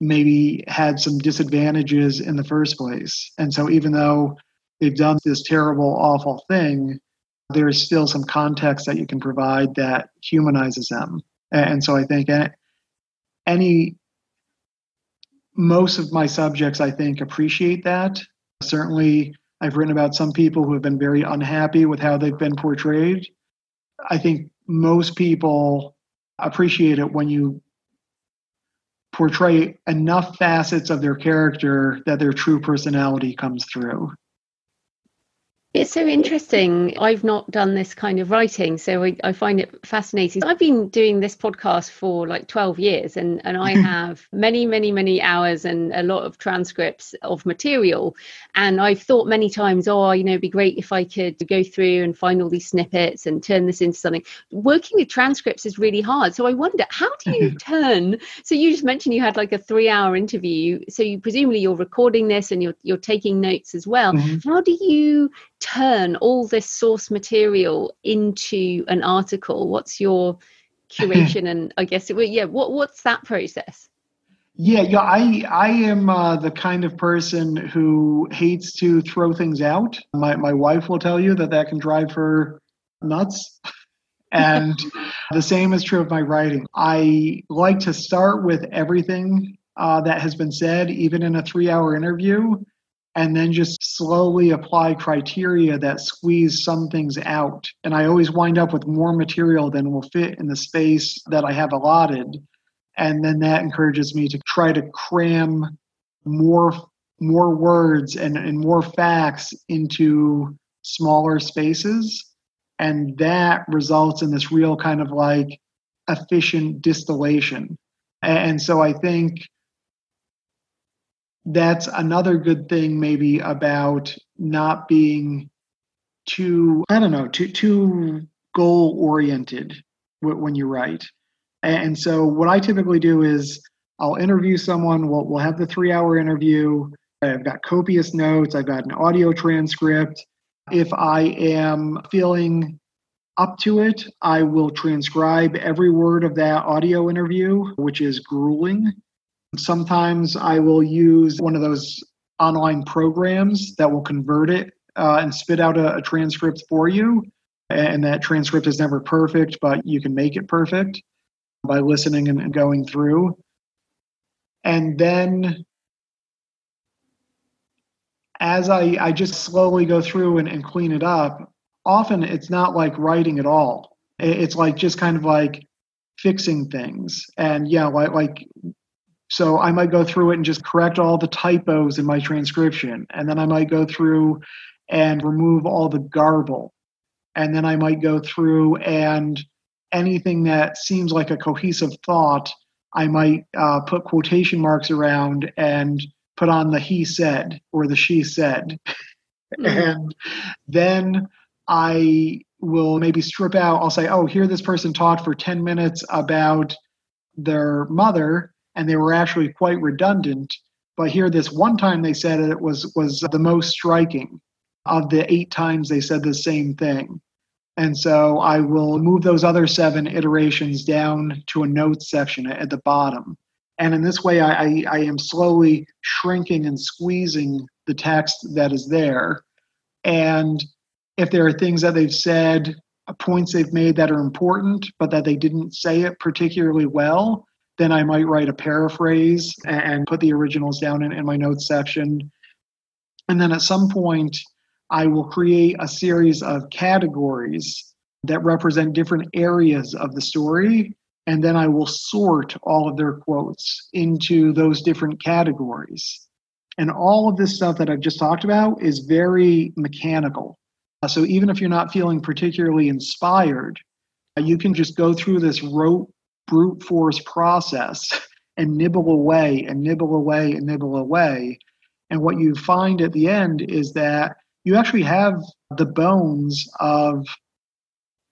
maybe had some disadvantages in the first place. And so even though they've done this terrible, awful thing, there's still some context that you can provide that humanizes them. And so I think any, most of my subjects, I think, appreciate that. Certainly, I've written about some people who have been very unhappy with how they've been portrayed. I think most people appreciate it when you portray enough facets of their character that their true personality comes through. It's so interesting. I've not done this kind of writing, so I, I, find it fascinating. I've been doing this podcast for like 12 years, and, and I mm-hmm. have many, many, many hours and a lot of transcripts of material. And I've thought many times, oh, you know, it'd be great if I could go through and find all these snippets and turn this into something. Working with transcripts is really hard. So I wonder, how do you *laughs* turn? So you just mentioned you had like a three hour interview. So you presumably you're recording this and you're, you're taking notes as well. Mm-hmm. How do you turn all this source material into an article? What's your *laughs* curation and I guess it, yeah, what what's that process? Yeah, yeah, I I am uh, the kind of person who hates to throw things out. My my wife will tell you that that can drive her nuts. *laughs* And the same is true of my writing. I like to start with everything uh, that has been said, even in a three hour interview, and then just slowly apply criteria that squeeze some things out. And I always wind up with more material than will fit in the space that I have allotted. And then that encourages me to try to cram more more words and, and more facts into smaller spaces. And that results in this real kind of like efficient distillation. And so I think that's another good thing maybe about not being too i don't know too too goal oriented when you write and so what i typically do is i'll interview someone we'll, we'll have the three hour interview. I've got copious notes i've got an audio transcript. If i am feeling up to it i will transcribe every word of that audio interview which is grueling. Sometimes I will use one of those online programs that will convert it uh, and spit out a, a transcript for you. And that transcript is never perfect, but you can make it perfect by listening and going through. And then as I, I just slowly go through and, and clean it up, often it's not like writing at all. It's like just kind of like fixing things. And yeah, like, like so I might go through it and just correct all the typos in my transcription. And then I might go through and remove all the garble. And then I might go through and anything that seems like a cohesive thought, I might uh, put quotation marks around and put on the he said or the she said. Mm-hmm. And then I will maybe strip out, I'll say, oh, here this person talked for 10 minutes about their mother and they were actually quite redundant. But here, this one time they said it was was the most striking of the eight times they said the same thing. And so I will move those other seven iterations down to a notes section at the bottom. And in this way, I, I, am slowly shrinking and squeezing the text that is there. And if there are things that they've said, uh, points they've made that are important, but that they didn't say it particularly well, then I might write a paraphrase and put the originals down in, in my notes section. And then at some point, I will create a series of categories that represent different areas of the story. And then I will sort all of their quotes into those different categories. And all of this stuff that I've just talked about is very mechanical. Uh, so even if you're not feeling particularly inspired, uh, you can just go through this rote brute force process *laughs* and nibble away and nibble away and nibble away. And what you find at the end is that you actually have the bones of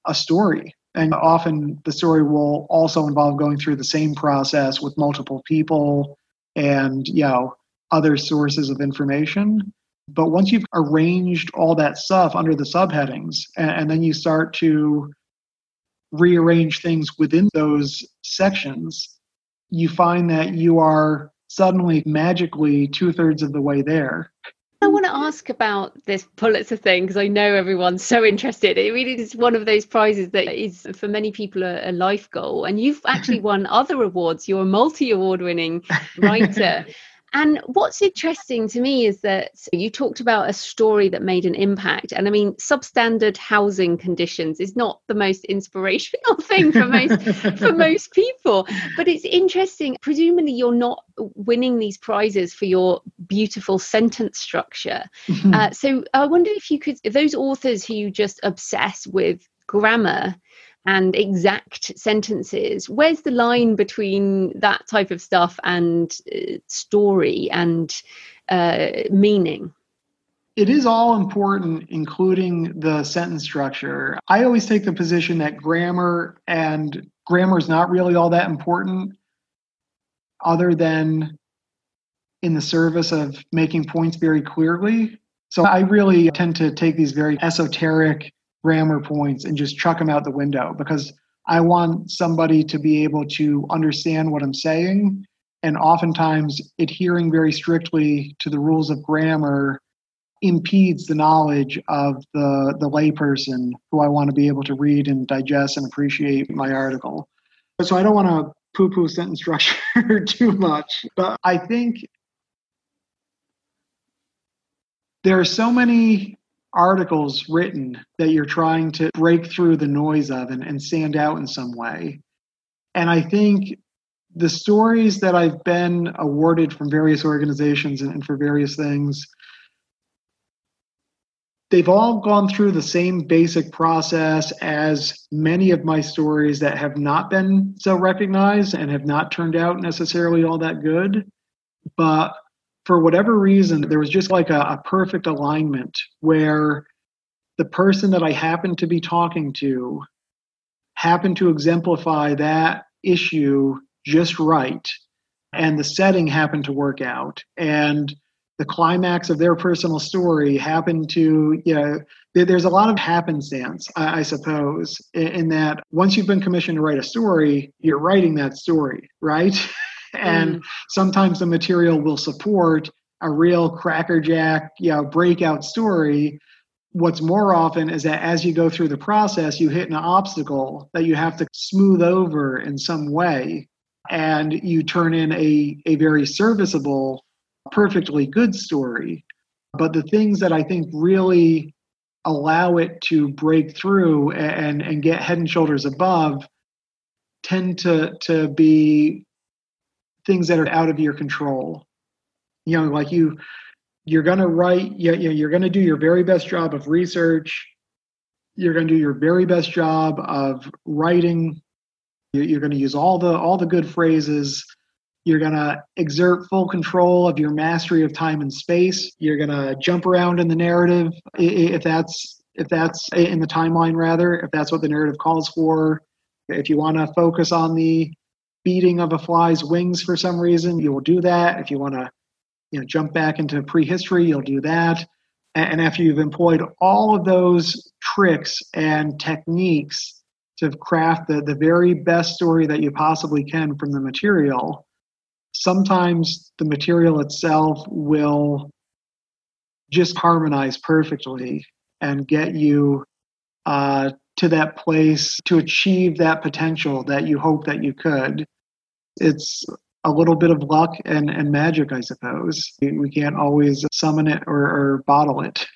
a story. And often the story will also involve going through the same process with multiple people and, you know, other sources of information. But once you've arranged all that stuff under the subheadings, and, and then you start to rearrange things within those sections, you find that you are suddenly magically two thirds of the way there. I want to mm. ask about this Pulitzer thing because I know everyone's so interested. It really is one of those prizes that is for many people a, a life goal. And you've actually *laughs* won other awards. You're a multi award winning writer. *laughs* And what's interesting to me is that you talked about a story that made an impact. And I mean, substandard housing conditions is not the most inspirational *laughs* thing for most for *laughs* most people. But it's interesting. Presumably you're not winning these prizes for your beautiful sentence structure. Mm-hmm. *laughs* Uh, so I wonder if you could those authors who just obsess with grammar and exact sentences. Where's the line between that type of stuff and uh, story and uh, meaning? It is all important including the sentence structure. I always take the position that grammar and grammar is not really all that important other than in the service of making points very clearly. So i really tend to take these very esoteric grammar points and just chuck them out the window because I want somebody to be able to understand what I'm saying. And oftentimes, adhering very strictly to the rules of grammar impedes the knowledge of the, the layperson who I want to be able to read and digest and appreciate my article. So I don't want to poo poo sentence structure *laughs* too much, but I think there are so many articles written that you're trying to break through the noise of and, and stand out in some way. And I think the stories that I've been awarded from various organizations and, and for various things, they've all gone through the same basic process as many of my stories that have not been so recognized and have not turned out necessarily all that good. But for whatever reason, there was just like a, a perfect alignment where the person that I happened to be talking to happened to exemplify that issue just right. And the setting happened to work out. And the climax of their personal story happened to, you know, there's a lot of happenstance, I, I suppose, in, in, that once you've been commissioned to write a story, you're writing that story, right? *laughs* and mm. sometimes the material will support a real crackerjack you know breakout story. What's more often is that as you go through the process you hit an obstacle that you have to smooth over in some way. And you turn in a, a very serviceable perfectly good story. But the things that i think really allow it to break through and and get head and shoulders above tend to to be things that are out of your control. You know, like you, you're going to write, you, you're going to do your very best job of research. You're going to do your very best job of writing. You're going to use all the all the good phrases. You're going to exert full control of your mastery of time and space. You're going to jump around in the narrative if that's if that's in the timeline rather if that's what the narrative calls for. If you want to focus on the beating of a fly's wings for some reason, you will do that. If you want to, you know, jump back into prehistory, you'll do that. And after you've employed all of those tricks and techniques to craft the, the very best story that you possibly can from the material, sometimes the material itself will just harmonize perfectly and get you uh, to that place to achieve that potential that you hope that you could it's a little bit of luck and, and magic, I suppose. We can't always summon it or, or bottle it.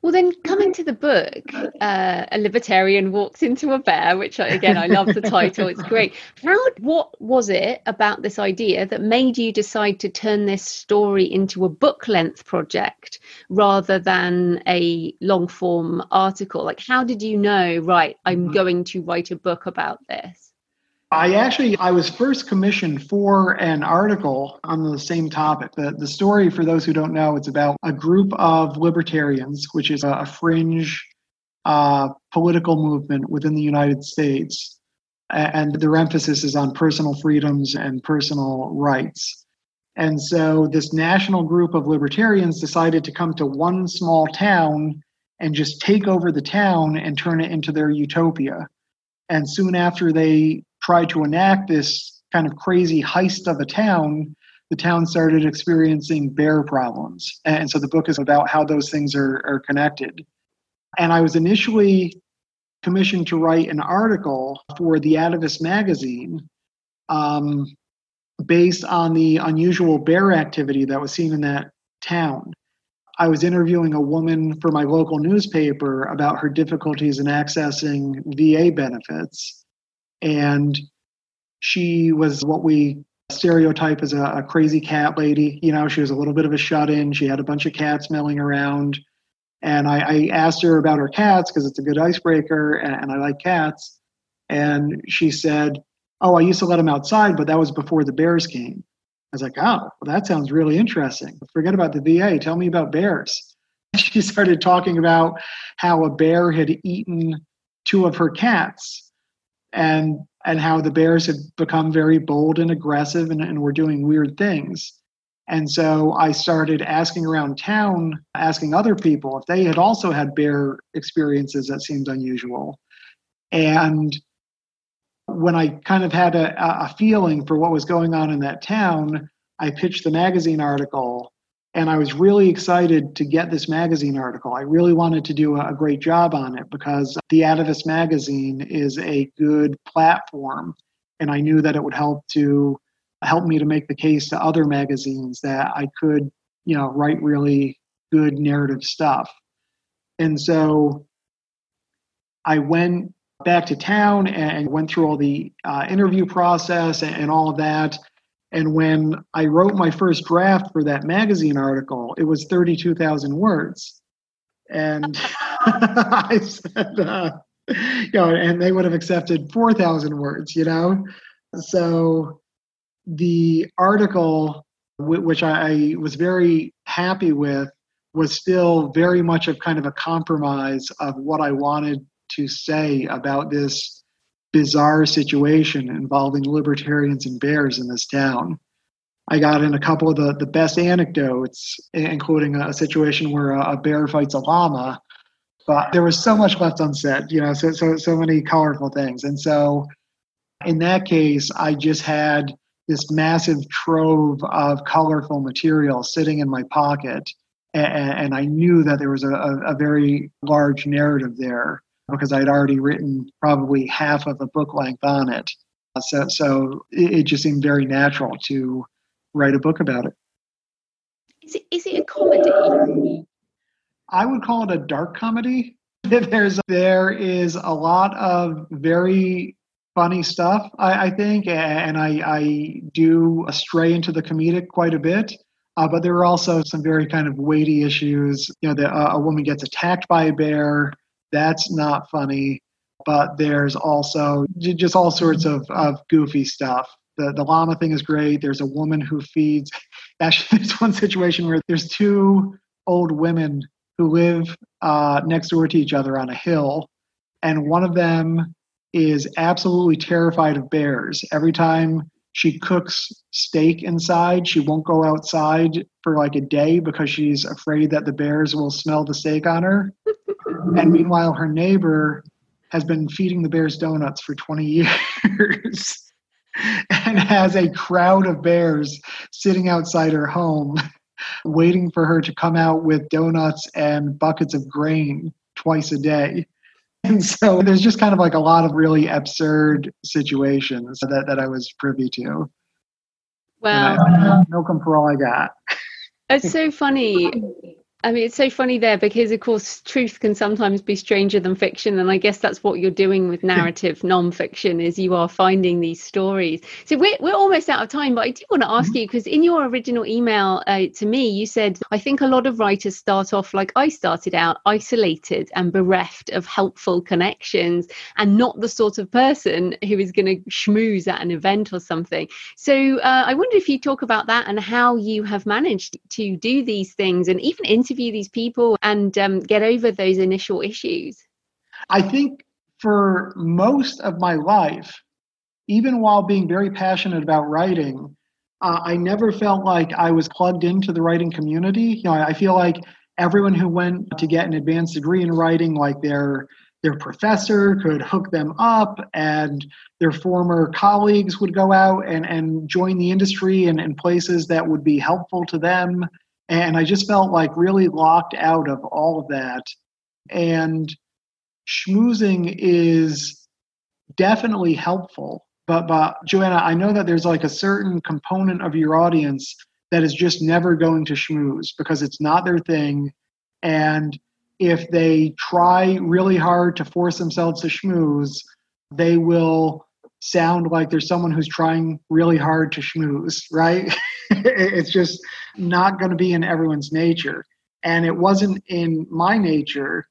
Well, then coming to the book, uh, a libertarian walks into a bear, which again I love the title. It's great. How what was it about this idea that made you decide to turn this story into a book length project rather than a long form article? Like, how did you know? Right, I'm mm-hmm. going to write a book about this. I actually I was first commissioned for an article on the same topic. The the story for those who don't know, it's about a group of libertarians, which is a, fringe uh, political movement within the United States, and their emphasis is on personal freedoms and personal rights. And so this national group of libertarians decided to come to one small town and just take over the town and turn it into their utopia. And soon after they tried to enact this kind of crazy heist of a town, the town started experiencing bear problems. And so the book is about how those things are, are connected. And I was initially commissioned to write an article for the Atavist magazine um, based on the unusual bear activity that was seen in that town. I was interviewing a woman for my local newspaper about her difficulties in accessing VA benefits. And she was what we stereotype as a, a, crazy cat lady. You know, she was a little bit of a shut in. She had a bunch of cats milling around. And I, I asked her about her cats because it's a good icebreaker and, and I like cats. And she said, Oh, I used to let them outside, but that was before the bears came. I was like, oh, well, that sounds really interesting. Forget about the VA. Tell me about bears. *laughs* She started talking about how a bear had eaten two of her cats and and how the bears had become very bold and aggressive and, and were doing weird things. And so I started asking around town, asking other people if they had also had bear experiences that seemed unusual. And when I kind of had a, a feeling for what was going on in that town, I pitched the magazine article and I was really excited to get this magazine article. I really wanted to do a, great job on it because the Atavist magazine is a good platform, and I knew that it would help to help me to make the case to other magazines that I could, you know, write really good narrative stuff. And so I went back to town and went through all the uh, interview process and, and all of that. And when I wrote my first draft for that magazine article, it was 32,000 words. And *laughs* I said, uh, you know, and they would have accepted 4,000 words, you know? So the article, which I was very happy with, was still very much of kind of a compromise of what I wanted to say about this bizarre situation involving libertarians and bears in this town. I got in a couple of the, the best anecdotes, including a, situation where a, a bear fights a llama. But there was so much left unsaid, you know, so, so, so many colorful things. And so in that case, I just had this massive trove of colorful material sitting in my pocket. And, and I knew that there was a, a, very large narrative there because I'd already written probably half of a book length on it. So, so it, just seemed very natural to write a book about it. Is it, is it a comedy? I would call it a dark comedy. *laughs* There's there is a lot of very funny stuff, I, I think, and I, I do stray into the comedic quite a bit. Uh, but there are also some very kind of weighty issues. You know, the, uh, a woman gets attacked by a bear. That's not funny. But there's also just all sorts of, of goofy stuff. The, the llama thing is great. There's a woman who feeds. *laughs* Actually, there's one situation where there's two old women who live uh, next door to each other on a hill, and one of them is absolutely terrified of bears. Every time she cooks steak inside, she won't go outside for like a day because she's afraid that the bears will smell the steak on her. *laughs* and meanwhile, her neighbor has been feeding the bears donuts for 20 years *laughs* and has a crowd of bears sitting outside her home waiting for her to come out with donuts and buckets of grain twice a day. And *laughs* so there's just kind of like a lot of really absurd situations that, that I was privy to. Wow. milk them for all I got. It's so funny *laughs* I mean, it's so funny there because, of course, truth can sometimes be stranger than fiction, and I guess that's what you're doing with narrative nonfiction is you are finding these stories. So we're we're almost out of time, but I do want to ask mm-hmm. you because in your original email uh, to me, you said I think a lot of writers start off like I started out, isolated and bereft of helpful connections, and not the sort of person who is going to schmooze at an event or something. So uh, I wonder if you talk about that and how you have managed to do these things, and even in interview these people and um, get over those initial issues? I think for most of my life, even while being very passionate about writing, uh, I never felt like I was plugged into the writing community. You know, I, feel like everyone who went to get an advanced degree in writing, like their their professor could hook them up and their former colleagues would go out and, and join the industry and in places that would be helpful to them and I just felt like really locked out of all of that. And schmoozing is definitely helpful, But but Joanna, I know that there's like a certain component of your audience that is just never going to schmooze because it's not their thing. And if they try really hard to force themselves to schmooze, they will sound like there's someone who's trying really hard to schmooze, right? *laughs* *laughs* it's just not going to be in everyone's nature. And it wasn't in my nature.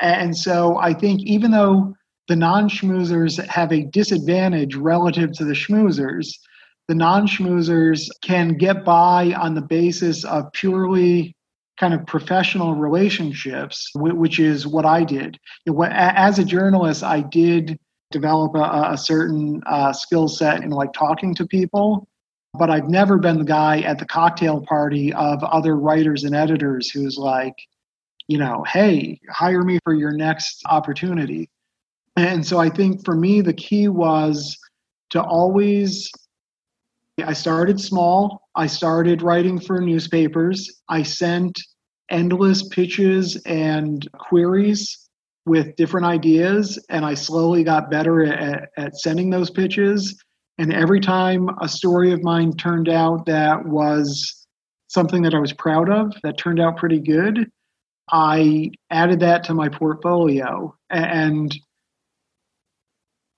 And so I think even though the non schmoozers have a disadvantage relative to the schmoozers, the non schmoozers can get by on the basis of purely kind of professional relationships, which is what I did. As a journalist, I did develop a, a certain uh, skill set in like talking to people, but I've never been the guy at the cocktail party of other writers and editors who's like, you know, hey, hire me for your next opportunity. And so I think for me, the key was to always I started small. I started writing for newspapers. I sent endless pitches and queries with different ideas, and I slowly got better at, at sending those pitches. And every time a story of mine turned out that was something that I was proud of, that turned out pretty good, I added that to my portfolio. And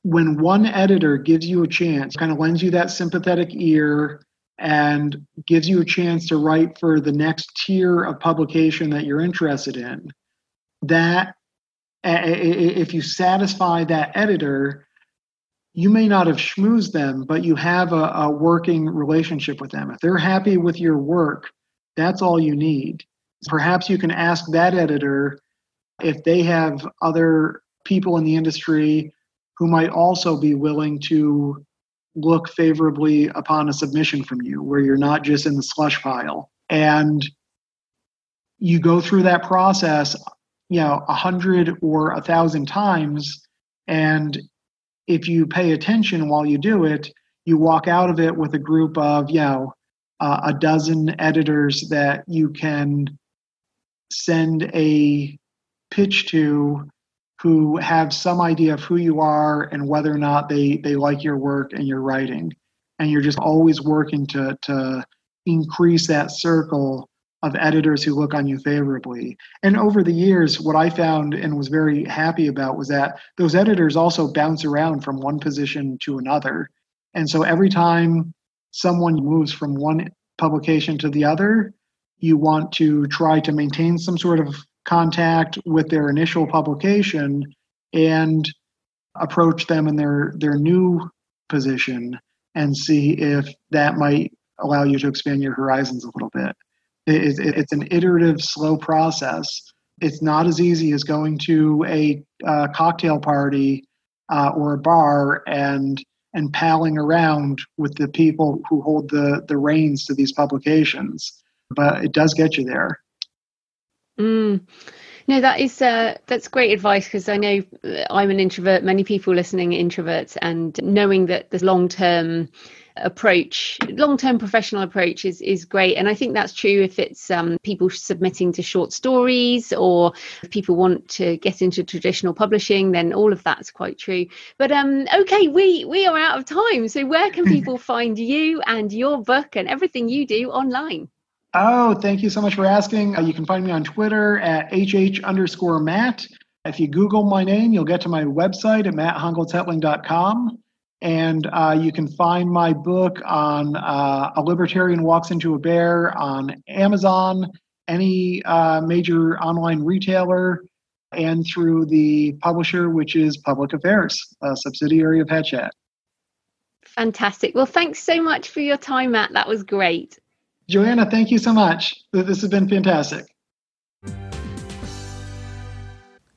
when one editor gives you a chance, kind of lends you that sympathetic ear and gives you a chance to write for the next tier of publication that you're interested in, that if you satisfy that editor, you may not have schmoozed them, but you have a, a working relationship with them. If they're happy with your work, that's all you need. Perhaps you can ask that editor if they have other people in the industry who might also be willing to look favorably upon a submission from you where you're not just in the slush pile and you go through that process you know a hundred or a thousand times and if you pay attention while you do it you walk out of it with a group of you know uh, a dozen editors that you can send a pitch to who have some idea of who you are and whether or not they they like your work and your writing. And you're just always working to to increase that circle of editors who look on you favorably and over the years what i found and was very happy about was that those editors also bounce around from one position to another and so every time someone moves from one publication to the other you want to try to maintain some sort of contact with their initial publication and approach them in their their new position and see if that might allow you to expand your horizons a little bit. It, it, it's an iterative, slow process. It's not as easy as going to a uh, cocktail party uh, or a bar and and palling around with the people who hold the the reins to these publications. But it does get you there. Mm. No, that is uh, that's great advice because I know uh, I'm an introvert. Many people listening introverts, and knowing that the long term approach, long term professional approach is is great. And I think that's true if it's um, people submitting to short stories or if people want to get into traditional publishing, then all of that's quite true. But um, okay, we we are out of time. So where can *laughs* people find you and your book and everything you do online? Oh, thank you so much for asking. Uh, you can find me on Twitter at hh underscore Matt. If you Google my name, you'll get to my website at matthongoltzhetling.com. And uh, you can find my book on uh, A Libertarian Walks into a Bear on Amazon, any uh, major online retailer, and through the publisher, which is Public Affairs, a subsidiary of Hachette. Fantastic. Well, thanks so much for your time, Matt. That was great. Joanna, thank you so much. This has been fantastic.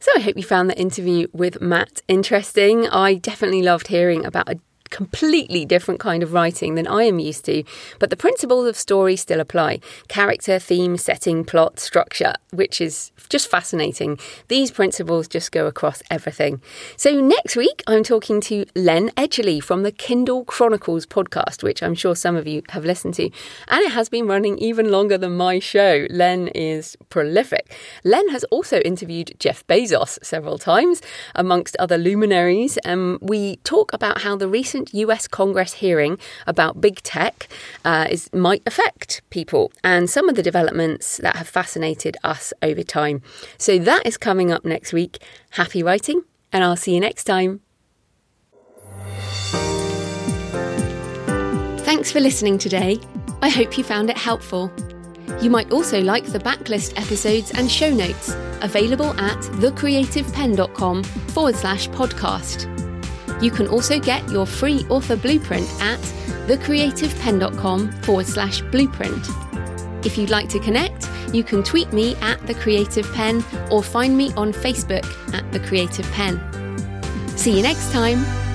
So I hope you found the interview with Matt interesting. I definitely loved hearing about a completely different kind of writing than I am used to, but the principles of story still apply character, theme, setting, plot, structure, which is just fascinating. These principles just go across everything. So, next week, I'm talking to Len Edgerly from the Kindle Chronicles podcast, which I'm sure some of you have listened to, and it has been running even longer than my show. Len is prolific. Len has also interviewed Jeff Bezos several times, amongst other luminaries, and we talk about how the recent recent US Congress hearing about big tech uh, is, might affect people and some of the developments that have fascinated us over time. So that is coming up next week. Happy writing, and I'll see you next time. Thanks for listening today. I hope you found it helpful. You might also like the backlist episodes and show notes available at thecreativepenn.com forward slash podcast. You can also get your free author blueprint at thecreativepenn.com forward slash blueprint. If you'd like to connect, you can tweet me at The Creative Penn or find me on Facebook at The Creative Penn. See you next time.